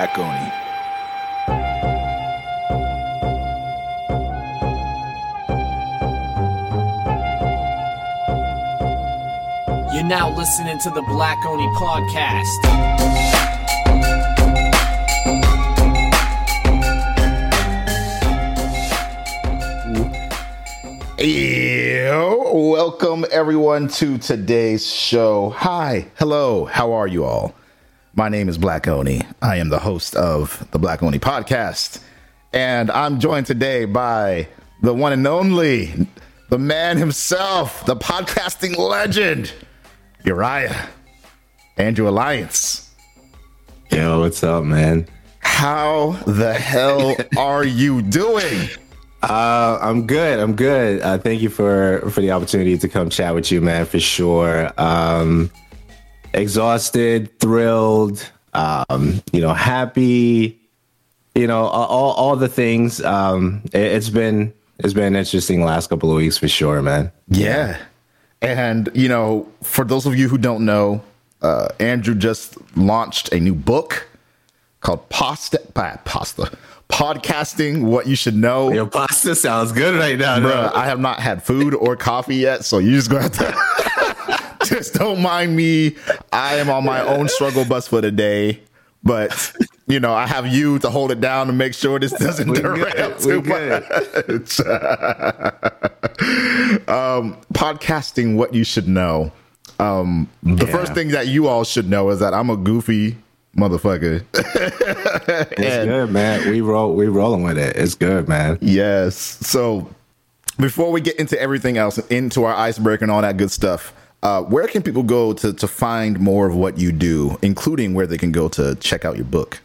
Black Oni. You're now listening to the Black Oni podcast. Yo, welcome everyone to today's show. Hi, hello, how are you all? My name is Black Oni. I am the host of the Black Oni podcast, and I'm joined today by the one and only, the man himself, the podcasting legend, Uriah, Andrew Alliance. Yo, what's up, man? How the hell are you doing? Uh, I'm good. I'm good. Uh, thank you for for the opportunity to come chat with you, man. For sure. Um, exhausted, thrilled, um, you know, happy. You know, all all the things. Um, it, it's been it's been interesting last couple of weeks for sure, man. Yeah. And, you know, for those of you who don't know, uh, Andrew just launched a new book called Pasta, Pasta, Podcasting What You Should Know. Your pasta sounds good right now, Bruh, I have not had food or coffee yet, so you just gonna have to just don't mind me. I am on my own struggle bus for the day, but you know, I have you to hold it down to make sure this doesn't We derail good. too much. um, podcasting what you should know. Um, the Yeah. first thing that you all should know is that I'm a goofy motherfucker. It's good, man. We roll. We rolling with it. It's good, man. Yes. So before we get into everything else, and into our icebreaker and all that good stuff, uh, where can people go to to find more of what you do, including where they can go to check out your book?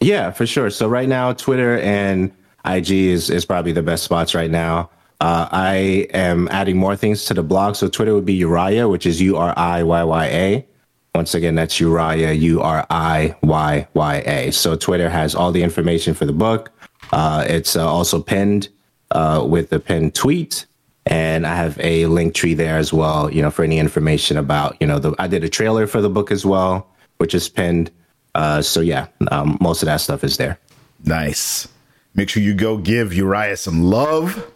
Yeah, for sure. So right now, Twitter and IG is is probably the best spots right now. Uh, I am adding more things to the blog. So Twitter would be Uriah, which is U R I Y Y A. Once again, that's Uriah, U R I Y Y A. So Twitter has all the information for the book. Uh, it's uh, also pinned uh, with the pinned tweet. And I have a link tree there as well, you know, for any information about, you know, the, I did a trailer for the book as well, which is pinned. Uh, so yeah, um, most of that stuff is there. Nice. Make sure you go give Uriah some love.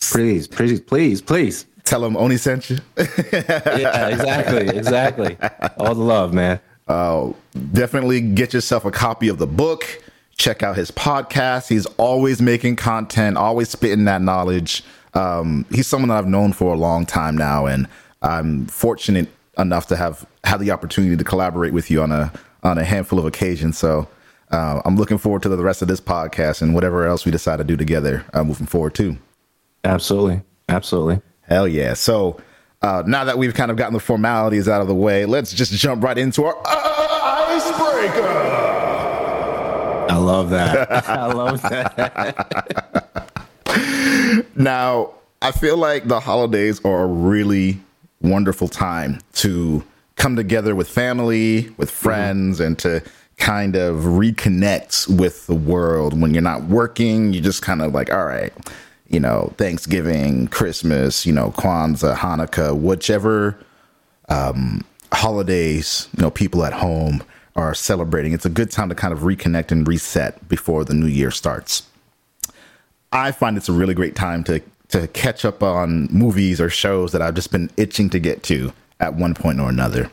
Please, please, please, please. Tell him Oni sent you. Yeah, exactly, exactly. All the love, man. Uh, definitely get yourself a copy of the book. Check out his podcast. He's always making content, always spitting that knowledge. Um, he's someone that I've known for a long time now, and I'm fortunate enough to have had the opportunity to collaborate with you on a on a handful of occasions. So uh, I'm looking forward to the rest of this podcast and whatever else we decide to do together uh, moving forward too. Absolutely, absolutely. Hell yeah! So uh, now that we've kind of gotten the formalities out of the way, let's just jump right into our icebreaker. I love that. I love that. Now, I feel like the holidays are a really wonderful time to come together with family, with friends, and to kind of reconnect with the world. When you're not working, You're just kind of like, all right, you know, Thanksgiving, Christmas, you know, Kwanzaa, Hanukkah, whichever um, holidays, you know, people at home are celebrating. It's a good time to kind of reconnect and reset before the new year starts. I find it's a really great time to to catch up on movies or shows that I've just been itching to get to at one point or another.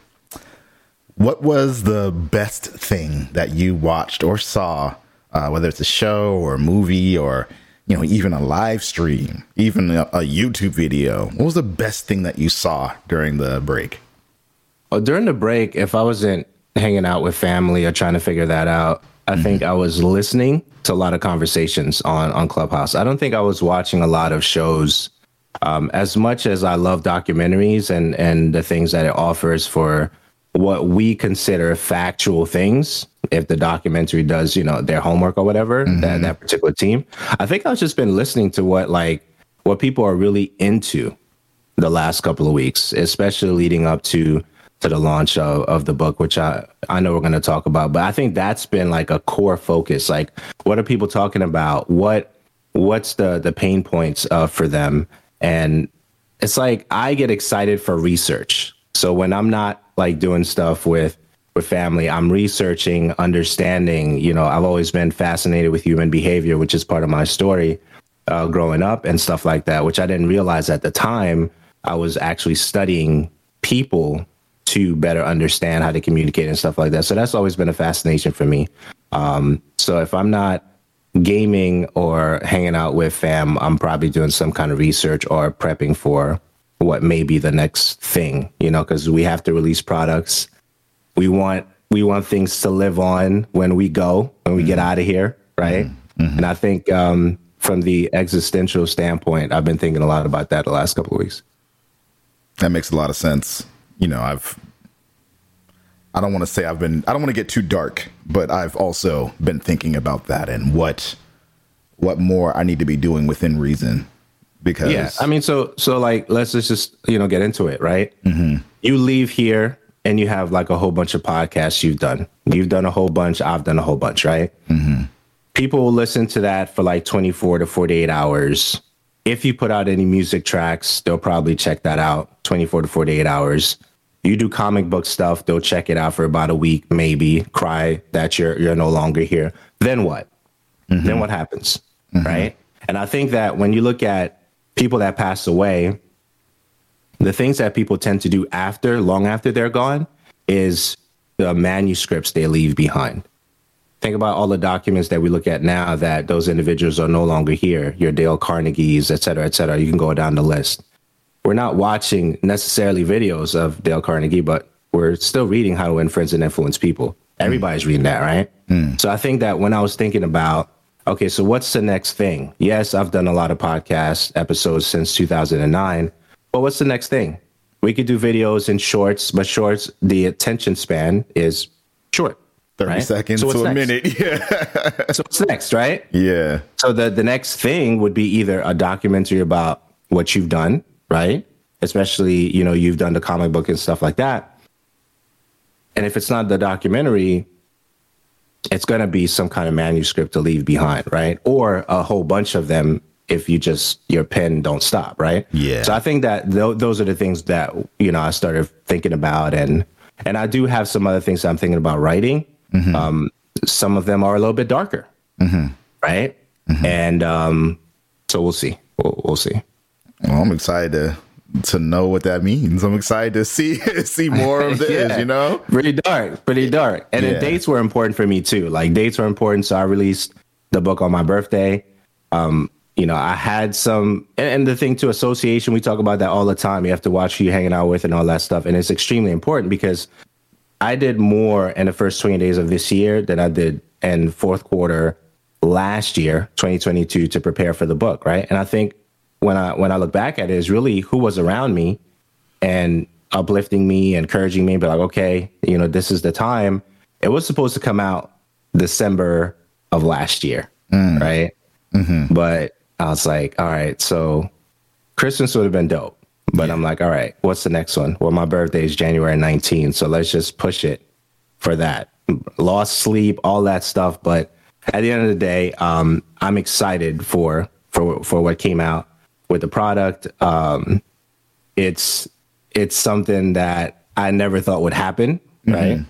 What was the best thing that you watched or saw, uh, whether it's a show or a movie or you know even a live stream, even a, a YouTube video? What was the best thing that you saw during the break? Well, during the break, if I wasn't hanging out with family or trying to figure that out, I think I was listening to a lot of conversations on on Clubhouse. I don't think I was watching a lot of shows. Um, as much as I love documentaries and and the things that it offers for what we consider factual things, if the documentary does, you know, their homework or whatever, that that particular team, I think I've just been listening to what like what people are really into the last couple of weeks, especially leading up to to the launch of, of the book, which I, I know we're going to talk about. But I think that's been like a core focus. Like, what are people talking about? What what's the the pain points uh, for them? And it's like I get excited for research. So when I'm not like doing stuff with with family. I'm researching, understanding. You know, I've always been fascinated with human behavior, which is part of my story uh, growing up and stuff like that, which I didn't realize at the time. I was actually studying people to better understand how to communicate and stuff like that. So that's always been a fascination for me. Um, so if I'm not gaming or hanging out with fam, I'm probably doing some kind of research or prepping for what may be the next thing, you know, because we have to release products. We want we want things to live on when we go, when we mm-hmm. get out of here, right? Mm-hmm. And I think um, from the existential standpoint, I've been thinking a lot about that the last couple of weeks. That makes a lot of sense. You know, I've I don't want to say I've been I don't want to get too dark, but I've also been thinking about that and what what more I need to be doing within reason. Because yeah, I mean, so so like let's just you know get into it, right? Mm-hmm. You leave here and you have like a whole bunch of podcasts you've done. You've done a whole bunch. I've done a whole bunch, right? Mm-hmm. People will listen to that for like twenty four to forty eight hours. If you put out any music tracks, they'll probably check that out twenty four to forty eight hours you do comic book stuff, they'll check it out for about a week, maybe cry that you're you're no longer here. Then what? Mm-hmm. Then what happens? Mm-hmm. Right? And I think that when you look at people that pass away, the things that people tend to do after, long after they're gone, is the manuscripts they leave behind. Think about all the documents that we look at now that those individuals are no longer here, your Dale Carnegie's, et cetera, et cetera. You can go down the list we're not watching necessarily videos of Dale Carnegie, but we're still reading How to Win Friends and Influence People. Everybody's mm. reading that, right? Mm. So I think that when I was thinking about, okay, so what's the next thing? Yes, I've done a lot of podcast episodes since 2009, but what's the next thing? We could do videos in shorts, but shorts, the attention span is short. 30 right? seconds so to a minute. Yeah. so what's next, right? Yeah. So the, the next thing would be either a documentary about what you've done, right? Especially, you know, you've done the comic book and stuff like that. And if it's not the documentary, it's going to be some kind of manuscript to leave behind, right? Or a whole bunch of them if you just your pen don't stop, right? Yeah. So I think that th- those are the things that you know I started thinking about, and and I do have some other things I'm thinking about writing. Mm-hmm. Um, some of them are a little bit darker, mm-hmm. right? Mm-hmm. And um, so we'll see. We'll, we'll see. Well, I'm excited to to know what that means. I'm excited to see see more of this. yeah. You know, pretty dark, pretty dark. And yeah. the dates were important for me too. Like dates were important, so I released the book on my birthday. Um, you know, I had some, and, and, the thing to association, we talk about that all the time. You have to watch who you're hanging out with and all that stuff, and it's extremely important because I did more in the first 20 days of this year than I did in fourth quarter last year, 2022, to prepare for the book, right? And I think when I when I look back at it is really who was around me and uplifting me, encouraging me, but like, okay, you know, this is the time. It was supposed to come out December of last year, mm. right? Mm-hmm. But I was like, all right, so Christmas would have been dope. But yeah. I'm like, all right, what's the next one? Well, my birthday is January 19th, so let's just push it for that. Lost sleep, all that stuff, but at the end of the day, um, I'm excited for for for what came out with the product. Um, it's it's something that I never thought would happen, mm-hmm. right?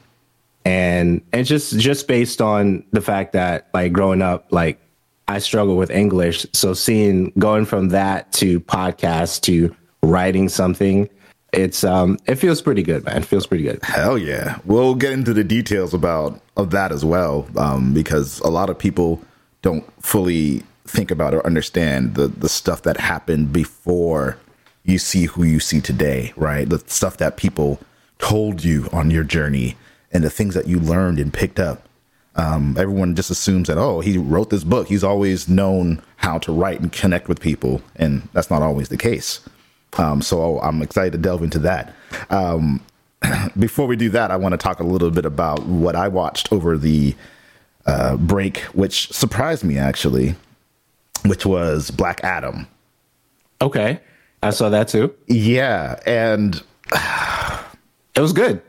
And and just just based on the fact that like growing up, like I struggle with English, so seeing going from that to podcast to writing something, it's um it feels pretty good, man. It feels pretty good. Hell yeah. We'll get into the details about of that as well, um, because a lot of people don't fully think about or understand the the stuff that happened before you see who you see today, right? The stuff that people told you on your journey and the things that you learned and picked up. Um, everyone just assumes that oh, he wrote this book. He's always known how to write and connect with people, and that's not always the case. Um, so I'm excited to delve into that. Um, before we do that, I want to talk a little bit about what I watched over the uh, break, which surprised me actually which was Black Adam. Okay. I saw that too. Yeah. And it was good.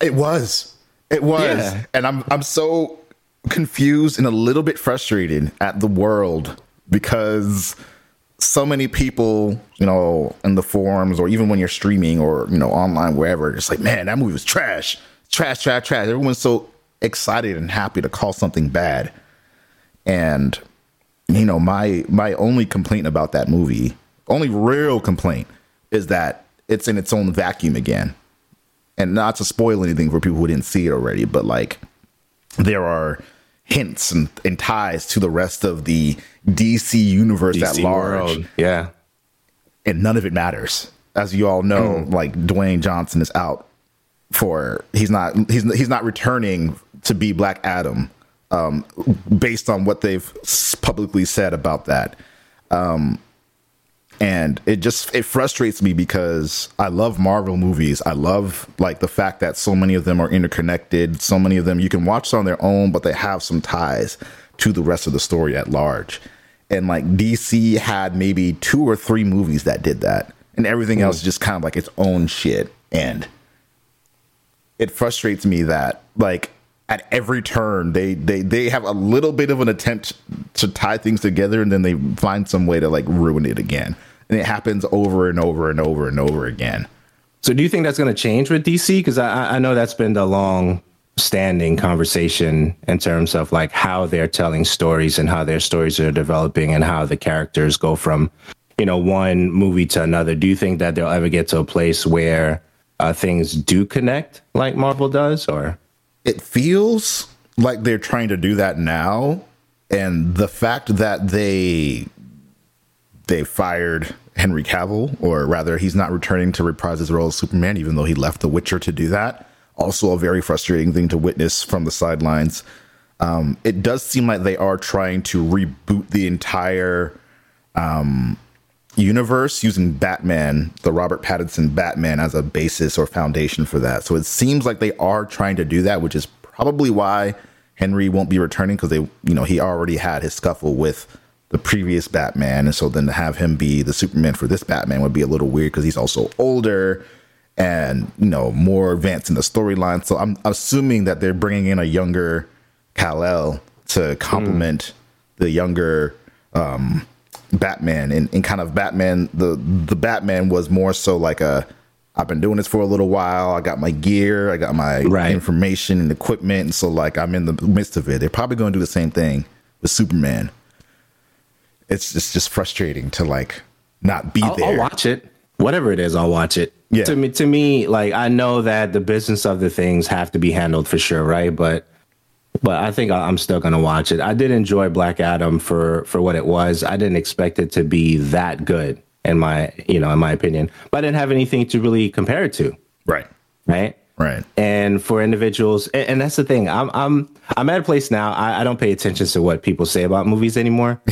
It was. It was. Yeah. And I'm I'm so confused and a little bit frustrated at the world because so many people, you know, in the forums or even when you're streaming or, you know, online, wherever, just like, man, that movie was trash. trash, trash, trash. Everyone's so excited and happy to call something bad. And you know, my my only complaint about that movie, only real complaint, is that it's in its own vacuum again. And not to spoil anything for people who didn't see it already, but like there are hints and, and ties to the rest of the DC universe at large world. Yeah. and none of it matters. As you all know, Mm. like Dwayne Johnson is out for he's not he's he's not returning to be Black Adam, um, based on what they've publicly said about that. Um, and it just it frustrates me because I love Marvel movies. I love like the fact that so many of them are interconnected. So many of them you can watch on their own, but they have some ties to the rest of the story at large. And like DC had maybe two or three movies that did that, and everything else is just kind of like its own shit. And it frustrates me that like at every turn they they they have a little bit of an attempt to tie things together and then they find some way to like ruin it again and it happens over and over and over and over again So do you think that's going to change with DC? Because I, I know that's been the long standing conversation in terms of like how they're telling stories and how their stories are developing and how the characters go from, you know, one movie to another. Do you think that they'll ever get to a place where uh, things do connect like Marvel does or? It feels like they're trying to do that now and the fact that they they fired henry cavill or rather he's not returning to reprise his role as superman even though he left the witcher to do that also a very frustrating thing to witness from the sidelines. Um, it does seem like they are trying to reboot the entire universe using Batman, the Robert Pattinson Batman, as a basis or foundation for that. So it seems like they are trying to do that, which is probably why Henry won't be returning because they, you know, he already had his scuffle with the previous Batman, and so then to have him be the Superman for this Batman would be a little weird because he's also older and you know more advanced in the storyline. So I'm assuming that they're bringing in a younger Kal-El to complement the younger um, Batman and, and kind of Batman the the Batman was more so like a I've been doing this for a little while. I got my gear, I got my Right. information and equipment, and so like I'm in the midst of it. They're probably going to do the same thing with Superman. It's just just frustrating to like not be I'll, there. I'll watch it. Whatever it is, I'll watch it. Yeah. To me, to me, like I know that the business of the things have to be handled for sure, right? But, but I think I- I'm still gonna watch it. I did enjoy Black Adam for for what it was. I didn't expect it to be that good, in my you know, in my opinion. But I didn't have anything to really compare it to, Right. right? Right. and for individuals and, and that's the thing i'm i'm i'm at a place now I, I don't pay attention to what people say about movies anymore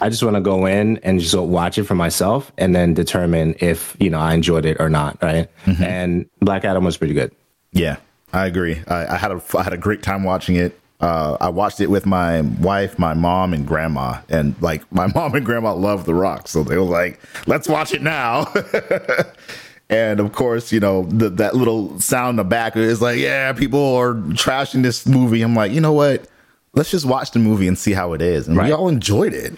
i just want to go in and just watch it for myself and then determine if you know i enjoyed it or not right mm-hmm. and black adam was pretty good Yeah, I agree. I, I had a I had a great time watching it. Uh, I watched it with my wife, my mom, and grandma, and like my mom and grandma love The Rock, so they were like, "Let's watch it now." and of course, you know the, that little sound in the back is like, "Yeah, people are trashing this movie." I'm like, you know what? Let's just watch the movie and see how it is, And we all enjoyed it.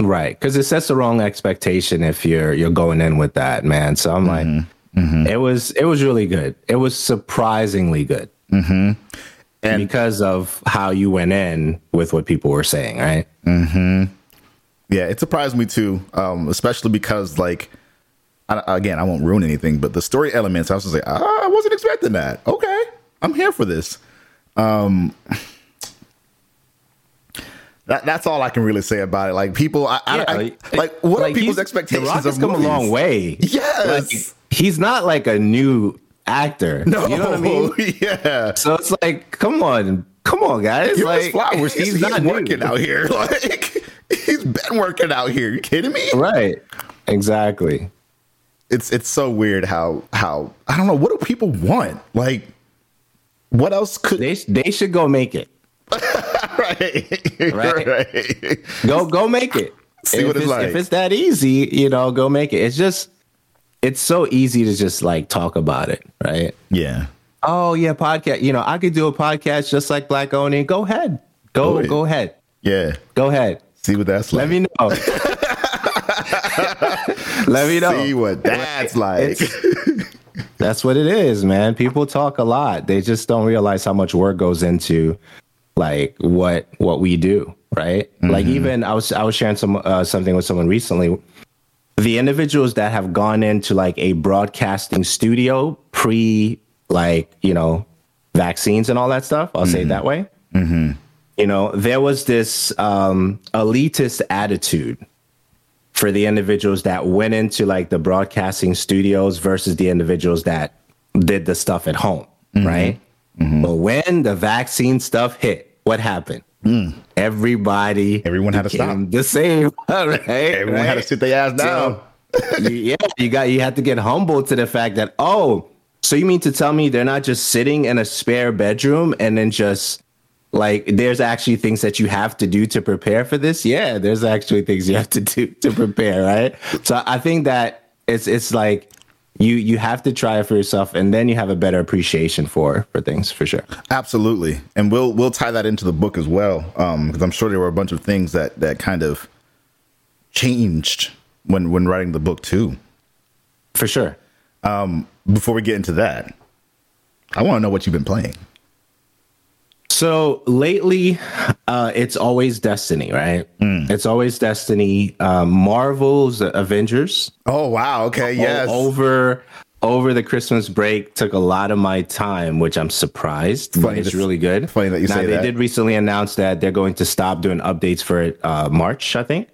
right because it sets the wrong expectation if you're you're going in with that man so i'm like it was it was really good it was surprisingly good And because of how you went in with what people were saying right Yeah, it surprised me too, um, especially because like, I, again, I won't ruin anything, but the story elements, I was just like, ah, I wasn't expecting that. Okay, I'm here for this. Um, that, that's all I can really say about it. Like people, I, I, I- like, what are people's expectations The Rock has come movies? a long way. Yes. He's not like a new actor. No, you know what I mean. yeah. So it's like, come on, come on, guys. Give like, flowers. He's, he's, not new. working out here. Like he's been working out here. You kidding me? Right. Exactly. it's it's so weird how how I don't know what do people want like what else could They they should go make it. right Right. right Go go make it. See if what it's like. If it's that easy, you know, go make it. It's just it's so easy to just like talk about it, right? yeah Oh yeah, podcast. You know, I could do a podcast just like Black Oni. Go ahead. Go Do go ahead. yeah Go ahead. see what that's like Let me know. Let me know. see what that's like That's what it is, man. People talk a lot. They just don't realize how much work goes into like what what we do, right? Mm-hmm. Like even I was I was sharing some uh, something with someone recently. The individuals that have gone into like a broadcasting studio pre like you know vaccines and all that stuff. I'll mm-hmm. say it that way. Mm-hmm. You know, there was this um, elitist attitude for the individuals that went into like the broadcasting studios versus the individuals that did the stuff at home, mm-hmm. right? Mm-hmm. But when the vaccine stuff hit, what happened? Mm. Everybody, everyone had to stop the same, right? Everyone right? had to sit their ass down. So, yeah, you got you had to get humble to the fact that oh, so you mean to tell me they're not just sitting in a spare bedroom and then just like there's actually things that you have to do to prepare for this yeah there's actually things you have to do to prepare right so i think that it's it's like you you have to try it for yourself and then you have a better appreciation for for things for sure. Absolutely. And we'll we'll tie that into the book as well um because i'm sure there were a bunch of things that that kind of changed when when writing the book too. For sure. Um before we get into that i want to know what you've been playing so lately, uh, it's always Destiny, right? Mm. It's always Destiny. Uh, Marvel's Avengers. Oh wow! Okay, yes. Over over the Christmas break, took a lot of my time, which I'm surprised. Funny it's really good. Funny that you now, say they that. They did recently announce that they're going to stop doing updates for uh, March. I think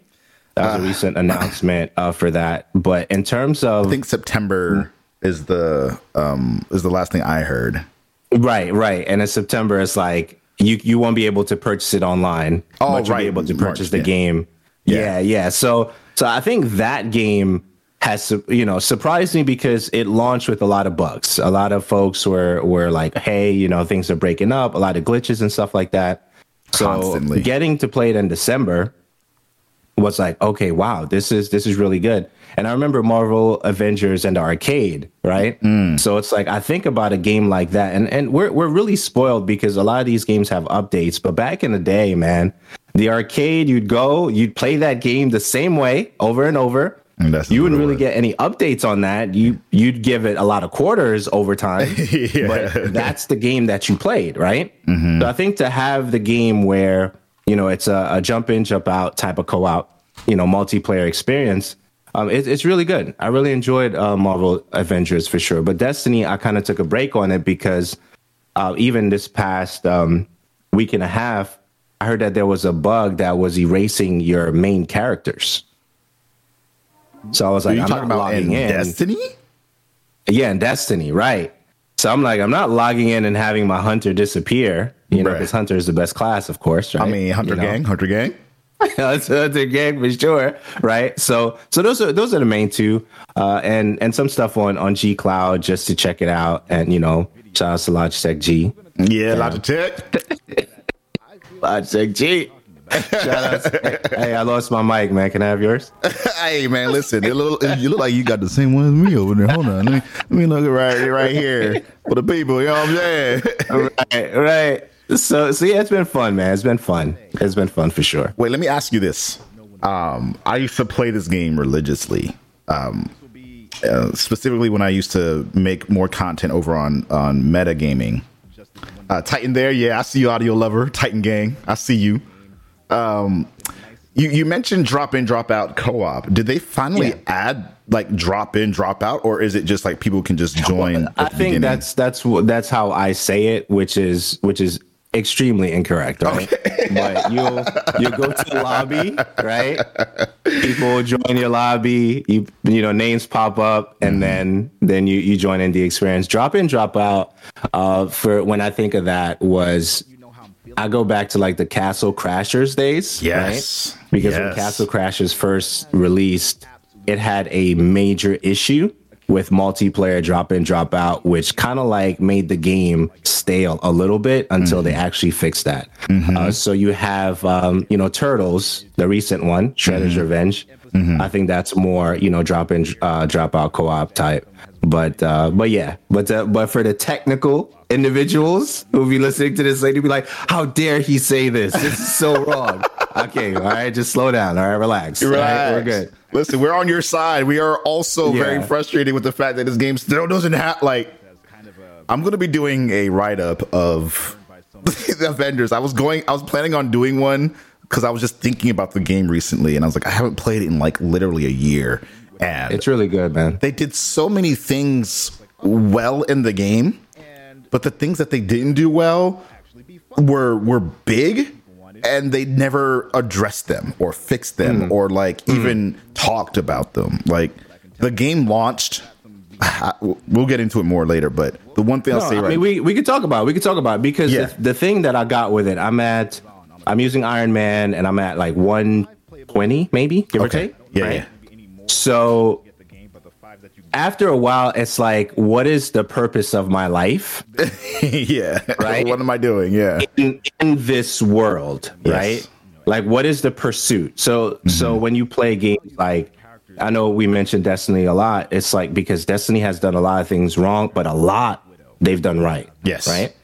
that was uh, a recent announcement uh, for that. But in terms of, I think September is the um, is the last thing I heard. Right, right. And in September, it's like you you won't be able to purchase it online. Oh, but you'll right. be able to purchase March, the yeah. game. Yeah. yeah, yeah. So so I think that game has you know surprised me because it launched with a lot of bugs. A lot of folks were were like, "Hey, you know, things are breaking up." A lot of glitches and stuff like that. So Constantly. getting to play it in December was like, okay, wow, this is this is really good. And I remember Marvel Avengers and arcade, right? Mm. So it's like I think about a game like that, and and we're we're really spoiled because a lot of these games have updates. But back in the day, man, the arcade, you'd go, you'd play that game the same way over and over. And you wouldn't really get any updates on that. You you'd give it a lot of quarters over time, yeah. but that's the game that you played, right? Mm-hmm. So I think to have the game where you know it's a, a jump in, jump out type of co-op, you know, multiplayer experience um, it, it's really good. I really enjoyed uh, Marvel Avengers for sure. But Destiny, I kind of took a break on it because uh, even this past um, week and a half, I heard that there was a bug that was erasing your main characters. So I was like, I'm not logging in, in. Destiny? Yeah, in Destiny, right. So I'm like, I'm not logging in and having my hunter disappear, you know, because hunter is the best class, of course, right? I mean, hunter you gang, know? hunter gang. That's a gang for sure, right? So, so those are those are the main two, uh, and and some stuff on on G Cloud just to check it out, and you know, shout out to Logitech G. Yeah, Logitech. Logitech G. Shout out. To, hey, I lost my mic, man. Can I have yours? hey, man, listen. Look, you look like you got the same one as me over there. Hold on. Let me, let me look right, right here for the people. You know what I'm saying? right, right so so yeah, it's been fun, man. It's been fun. It's been fun for sure. Wait, let me ask you this. Um, I used to play this game religiously. Um, uh, specifically when I used to make more content over on on metagaming. Uh, Titan, there, yeah, I see you, audio lover, Titan gang. I see you. Um, you you mentioned drop in, drop out co-op. Did they finally yeah. add like drop in, drop out, or is it just like people can just join? I think beginning? that's that's that's how I say it, which is which is extremely incorrect, right? Okay. but you'll you go to the lobby, right? People join your lobby, you you know, names pop up, and mm-hmm. then then you you join in the experience. Drop in, drop out. Uh, for when I think of that was. I go back to like the Castle Crashers days, yes, right? Because yes. when Castle Crashers first released, it had a major issue with multiplayer drop in, drop out, which kind of like made the game stale a little bit until mm-hmm. they actually fixed that. Mm-hmm. Uh, so you have, um, you know, Turtles, the recent one, Shredder's mm-hmm. Revenge. Mm-hmm. I think that's more, you know, drop in, uh, drop out co op type. But, uh, but yeah, but, uh, but for the technical individuals who'll be listening to this lady, be like, how dare he say this? This is so wrong. okay, all right, just slow down. All right, relax. All right, we're good. Listen, we're on your side. We are also Yeah. very frustrated with the fact that this game still doesn't have like. I'm gonna be doing a write up of the Avengers. I was going. I was planning on doing one because I was just thinking about the game recently, and I was like, I haven't played it in like literally a year, and It's really good, man. they did so many things well in the game, but the things that they didn't do well were were big and they never addressed them or fixed them hmm. or like hmm. even talked about them. Like the game launched we'll get into it more later, but the one thing I'll No, say I right mean, we we could talk about it. we could talk about it because Yeah. the, the thing that I got with it, I'm at, I'm using Iron Man, and I'm at like 120, maybe give or take. Yeah, right? yeah. So after a while, it's like, what is the purpose of my life yeah. Right? what am I doing? Yeah. in, in this world, Yes. right? Like, what is the pursuit? So, so Mm-hmm. when you play games like, I know we mentioned Destiny a lot. It's like because Destiny has done a lot of things wrong, but a lot they've done right. Yes. Right.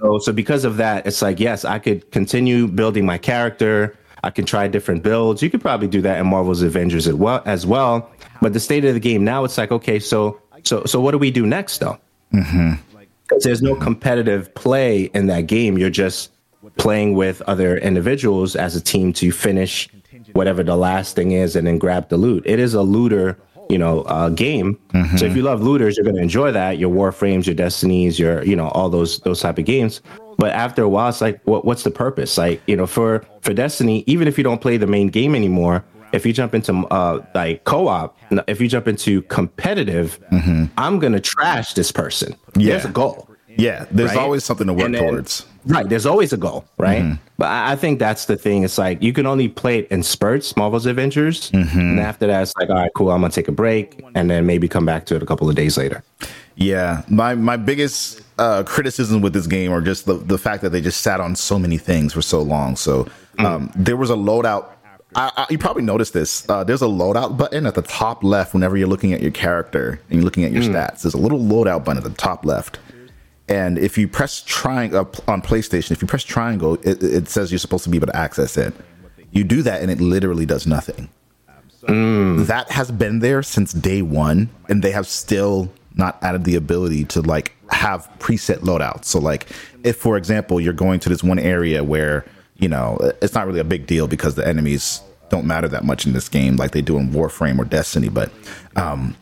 So, so because of that, it's like, yes, I could continue building my character. I can try different builds. You could probably do that in Marvel's Avengers as well. As well. But the state of the game now, it's like, okay, so, so, so what do we do next, though? Because there's no competitive play in that game. You're just playing with other individuals as a team to finish whatever the last thing is and then grab the loot. It is a looter, you know, uh, game. So if you love looters, you're going to enjoy that. Your Warframes, your Destinies, your, you know, all those those type of games. But after a while, it's like, what, what's the purpose? Like, you know, for for Destiny, even if you don't play the main game anymore, if you jump into uh, like co-op, if you jump into competitive, I'm gonna trash this person. Yeah. There's a goal. Yeah. There's right? always something to work then- towards. Right. There's always a goal, right? Mm-hmm. But I, I think that's the thing. It's like you can only play it in spurts, Marvel's Avengers. Mm-hmm. And after that, it's like, all right, cool, I'm going to take a break and then maybe come back to it a couple of days later. Yeah, my my biggest uh, criticism with this game are just the the fact that they just sat on so many things for so long. So um, there was a loadout. I, I, you probably noticed this. Uh, there's a loadout button at the top left whenever you're looking at your character and you're looking at your stats. There's a little loadout button at the top left, and if you press triangle uh, on PlayStation, if you press triangle, it, it says you're supposed to be able to access it. You do that, and it literally does nothing. That has been there since day one and they have still not added the ability to like have preset loadouts. So like if for example you're going to this one area where you know it's not really a big deal because the enemies don't matter that much in this game like they do in warframe or destiny but um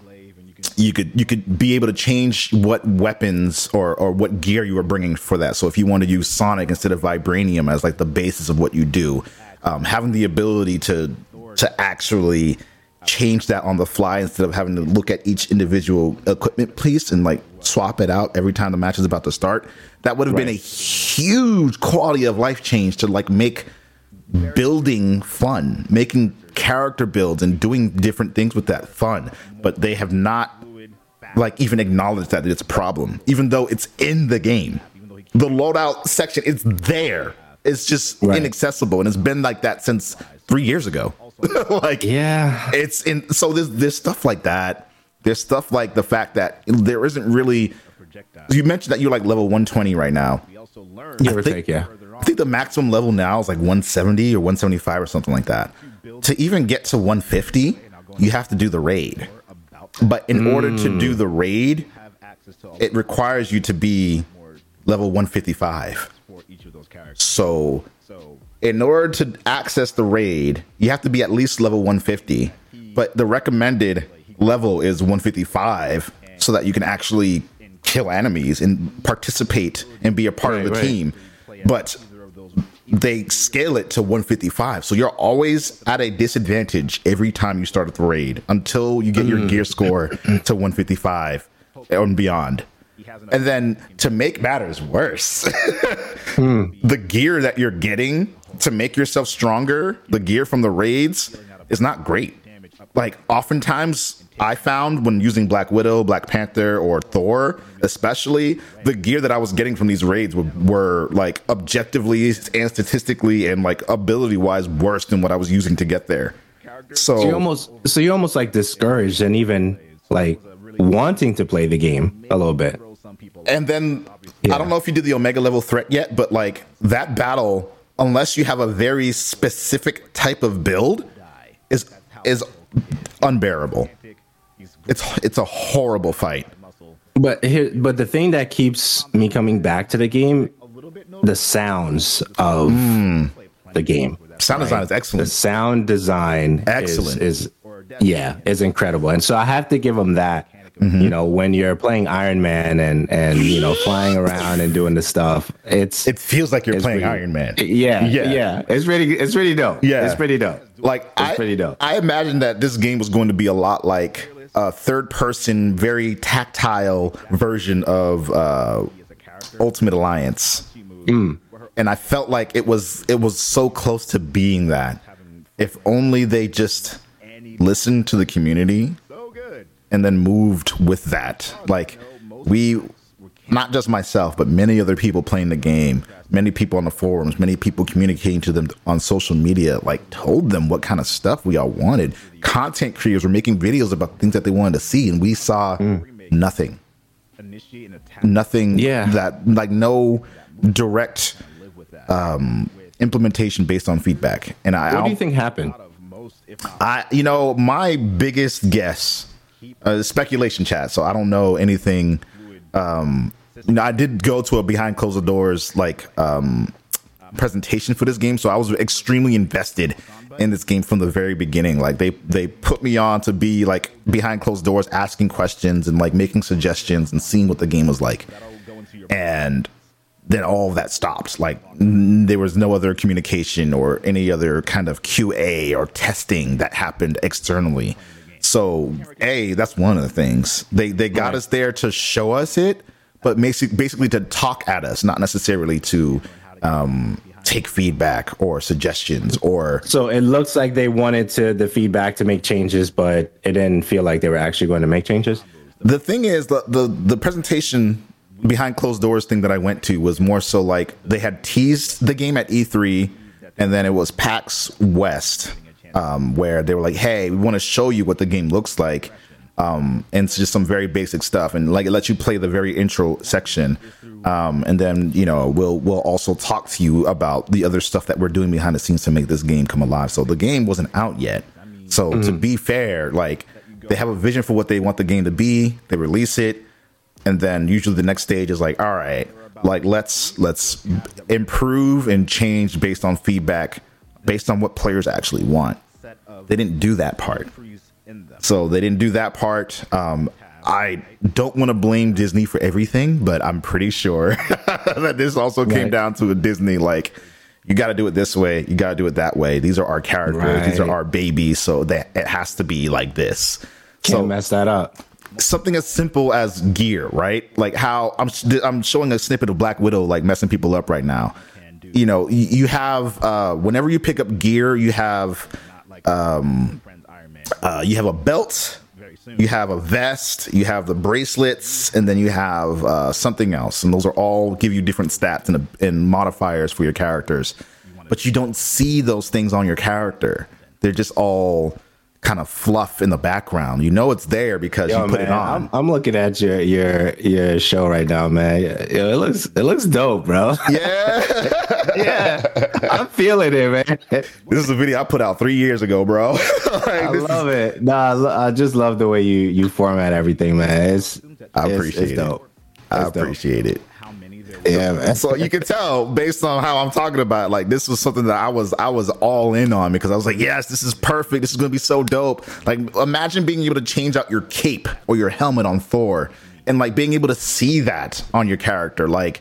you could you could be able to change what weapons or or what gear you are bringing for that. So if you want to use Sonic instead of Vibranium as like the basis of what you do, um, having the ability to to actually change that on the fly instead of having to look at each individual equipment piece and like swap it out every time the match is about to start, that would have been a huge quality of life change to like make building fun, making character builds and doing different things with that fun. But they have not like even acknowledged that it's a problem, even though it's in the game. The loadout section is there. It's just Right. inaccessible, and it's been like that since three years ago. like Yeah. it's in so there's there's stuff like that. There's stuff like the fact that there isn't really. You mentioned that you're like level 120 right now. Give or think- take, yeah. I think the maximum level now is like 170 or 175 or something like that. To even get to 150, you have to do the raid. But in order to do the raid, it requires you to be level 155. So, in order to access the raid, you have to be at least level 150. But the recommended level is 155 so that you can actually kill enemies and participate and be a part of the right. team. But they scale it to 155. So you're always at a disadvantage every time you start a raid until you get your mm. gear score to 155 and beyond. And then to make matters worse, hmm. the gear that you're getting to make yourself stronger, the gear from the raids, is not great. Like, oftentimes, I found when using Black Widow, Black Panther, or Thor, especially, the gear that I was getting from these raids were, were like objectively and statistically and like ability wise worse than what I was using to get there. So, So you almost so you're almost like discouraged and even like wanting to play the game a little bit. And then I don't know if you did the Omega level threat yet, but like that battle unless you have a very specific type of build, is is unbearable. It's it's a horrible fight. But here, but the thing that keeps me coming back to the game, the sounds of hmm. the game. Sound design is excellent. The sound design, Excellent. is, is yeah, is incredible, and so I have to give them that. Mm-hmm. You know, when you're playing Iron Man and and you know flying around and doing the stuff, it's It feels like you're playing Iron Man. Yeah, Yeah. yeah, It's pretty. It's pretty dope. Yeah. it's pretty dope. Like It's I, pretty dope. I imagined that this game was going to be a lot like a third person, very tactile version of uh, Ultimate Alliance. Mm. And I felt like it was it was so close to being that. If only they just listened to the community and then moved with that. Like we not just myself, but many other people playing the game, many people on the forums, many people communicating to them on social media, like told them what kind of stuff we all wanted. Content creators were making videos about things that they wanted to see, and we saw nothing. Nothing Yeah. that like no direct um implementation based on feedback. And I, I What do you think happened? I, you know, my biggest guess, uh, speculation chat. So I don't know anything. Um, you know, I did go to a behind closed doors like um, presentation for this game, so I was extremely invested in this game from the very beginning. Like they they put me on to be like behind closed doors, asking questions and like making suggestions and seeing what the game was like. And then all of that stopped. Like there was no other communication or any other kind of QA or testing that happened externally. So, a that's one of the things. They they got us there to show us it, but basically basically to talk at us, not necessarily to um, take feedback or suggestions or So it looks like they wanted to the feedback to make changes, but it didn't feel like they were actually going to make changes. the thing is the, the the presentation behind closed doors thing that I went to was more so like they had teased the game at E3 and then it was PAX West um, where they were like, "Hey, we want to show you what the game looks like." Um, and it's just some very basic stuff, and like it lets you play the very intro section, um, and then you know we'll we'll also talk to you about the other stuff that we're doing behind the scenes to make this game come alive. So the game wasn't out yet. So to be fair, like they have a vision for what they want the game to be, they release it, and then usually the next stage is like, all right, like let's let's improve and change based on feedback, based on what players actually want. They didn't do that part. So they didn't do that part. Um, I don't want to blame Disney for everything, but I'm pretty sure that this also came Right. down to a Disney like you got to do it this way, you got to do it that way. These are our characters, these are our babies, so that it has to be like this. Can't So mess that up. something as simple as gear, right? Like how I'm I'm showing a snippet of Black Widow like messing people up right now. You know, you, have uh whenever you pick up gear, you have um uh you have a belt, you have a vest, you have the bracelets, and then you have uh something else, and those are all give you different stats and and modifiers for your characters. But you don't see those things on your character. They're just all kind of fluff in the background. You know it's there because Yo, you put man, it on. I'm, I'm looking at your your your show right now, man. Yo, it looks it looks dope, bro. yeah. yeah, I'm feeling it, man. This is a video I put out three years ago, bro. Like, I this is- love it. No, I, lo- I just love the way you you format everything, man. It's I it's- appreciate it's it. dope. I It's appreciate it. Yeah, man. So you can tell based on how I'm talking about, like this was something that I was I was all in on because I was like, yes, this is perfect. This is to be so dope. Like imagine being able to change out your cape or your helmet on Thor, and like being able to see that on your character. Like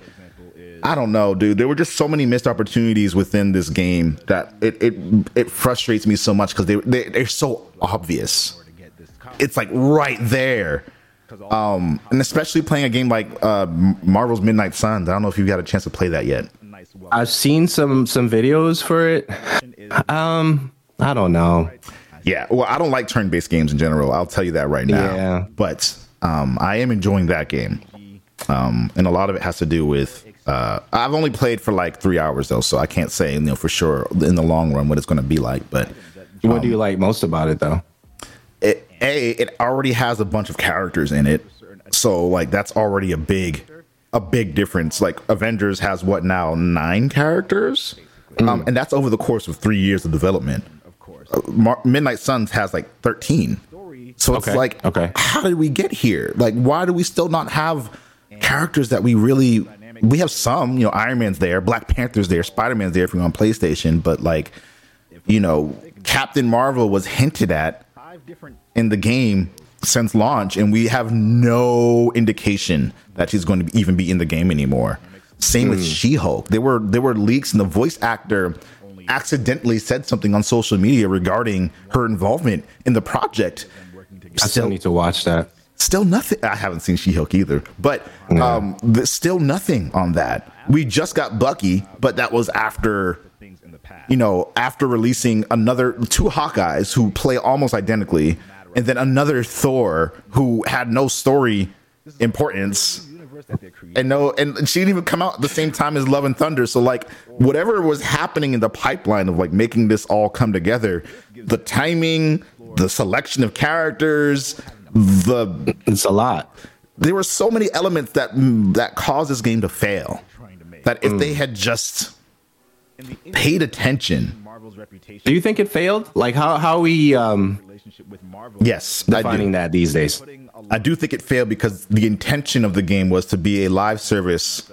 I don't know, dude. There were just so many missed opportunities within this game that it it it frustrates me so much because they, they they're so obvious. It's like right there. Um, and especially playing a game like uh, Marvel's Midnight Suns. I don't know if you've got a chance to play that yet. I've seen some some videos for it. Um, I don't know. Yeah, well, I don't like turn-based games in general. I'll tell you that right now. Yeah. But um, I am enjoying that game, um, and a lot of it has to do with. Uh, I've only played for like three hours though, so I can't say you know for sure in the long run what it's going to be like. But What do you like most about it, though? A it already has a bunch of characters in it, so like that's already a big a big difference. Like Avengers has what now nine characters, um, and that's over the course of three years of development. Uh, course Midnight Suns has like 13. So it's Okay, like, okay. how did we get here? Like, why do we still not have characters that we really? We have some, you know, Iron Man's there, Black Panther's there, Spider Man's there if you're on PlayStation, but like, you know, Captain Marvel was hinted at in the game since launch, and we have no indication that she's going to even be in the game anymore. Same with She Hulk. There were there were leaks, and the voice actor accidentally said something on social media regarding her involvement in the project. I still need to watch that. Still nothing. I haven't seen She Hulk either, but um, there's still nothing on that. We just got Bucky, but that was after, you know, after releasing another two Hawkeyes who play almost identically, and then another Thor who had no story importance, and no, and she didn't even come out at the same time as Love and Thunder. So like, whatever was happening in the pipeline of like making this all come together, the timing, the selection of characters, the It's a lot. there were so many elements that that caused this game to fail. That if they had just paid attention, Do you think it failed? Like how how we um yes, I defining do. that these days? I do think it failed because the intention of the game was to be a live service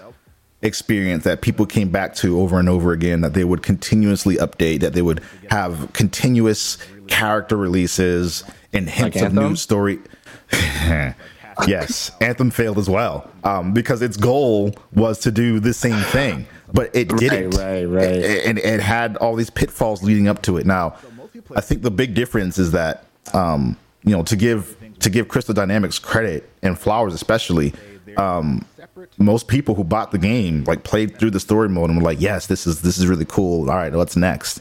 experience that people came back to over and over again. That they would continuously update. That they would have continuous character releases and hints Like of new story. yes, Anthem failed as well um, because its goal was to do the same thing, but it didn't. right, right. A- And it had all these pitfalls leading up to it. Now, I think the big difference is that um, you know to give to give Crystal Dynamics credit and Flowers especially. Um, most people who bought the game like played through the story mode and were like, "Yes, this is this is really cool. All right, what's next?"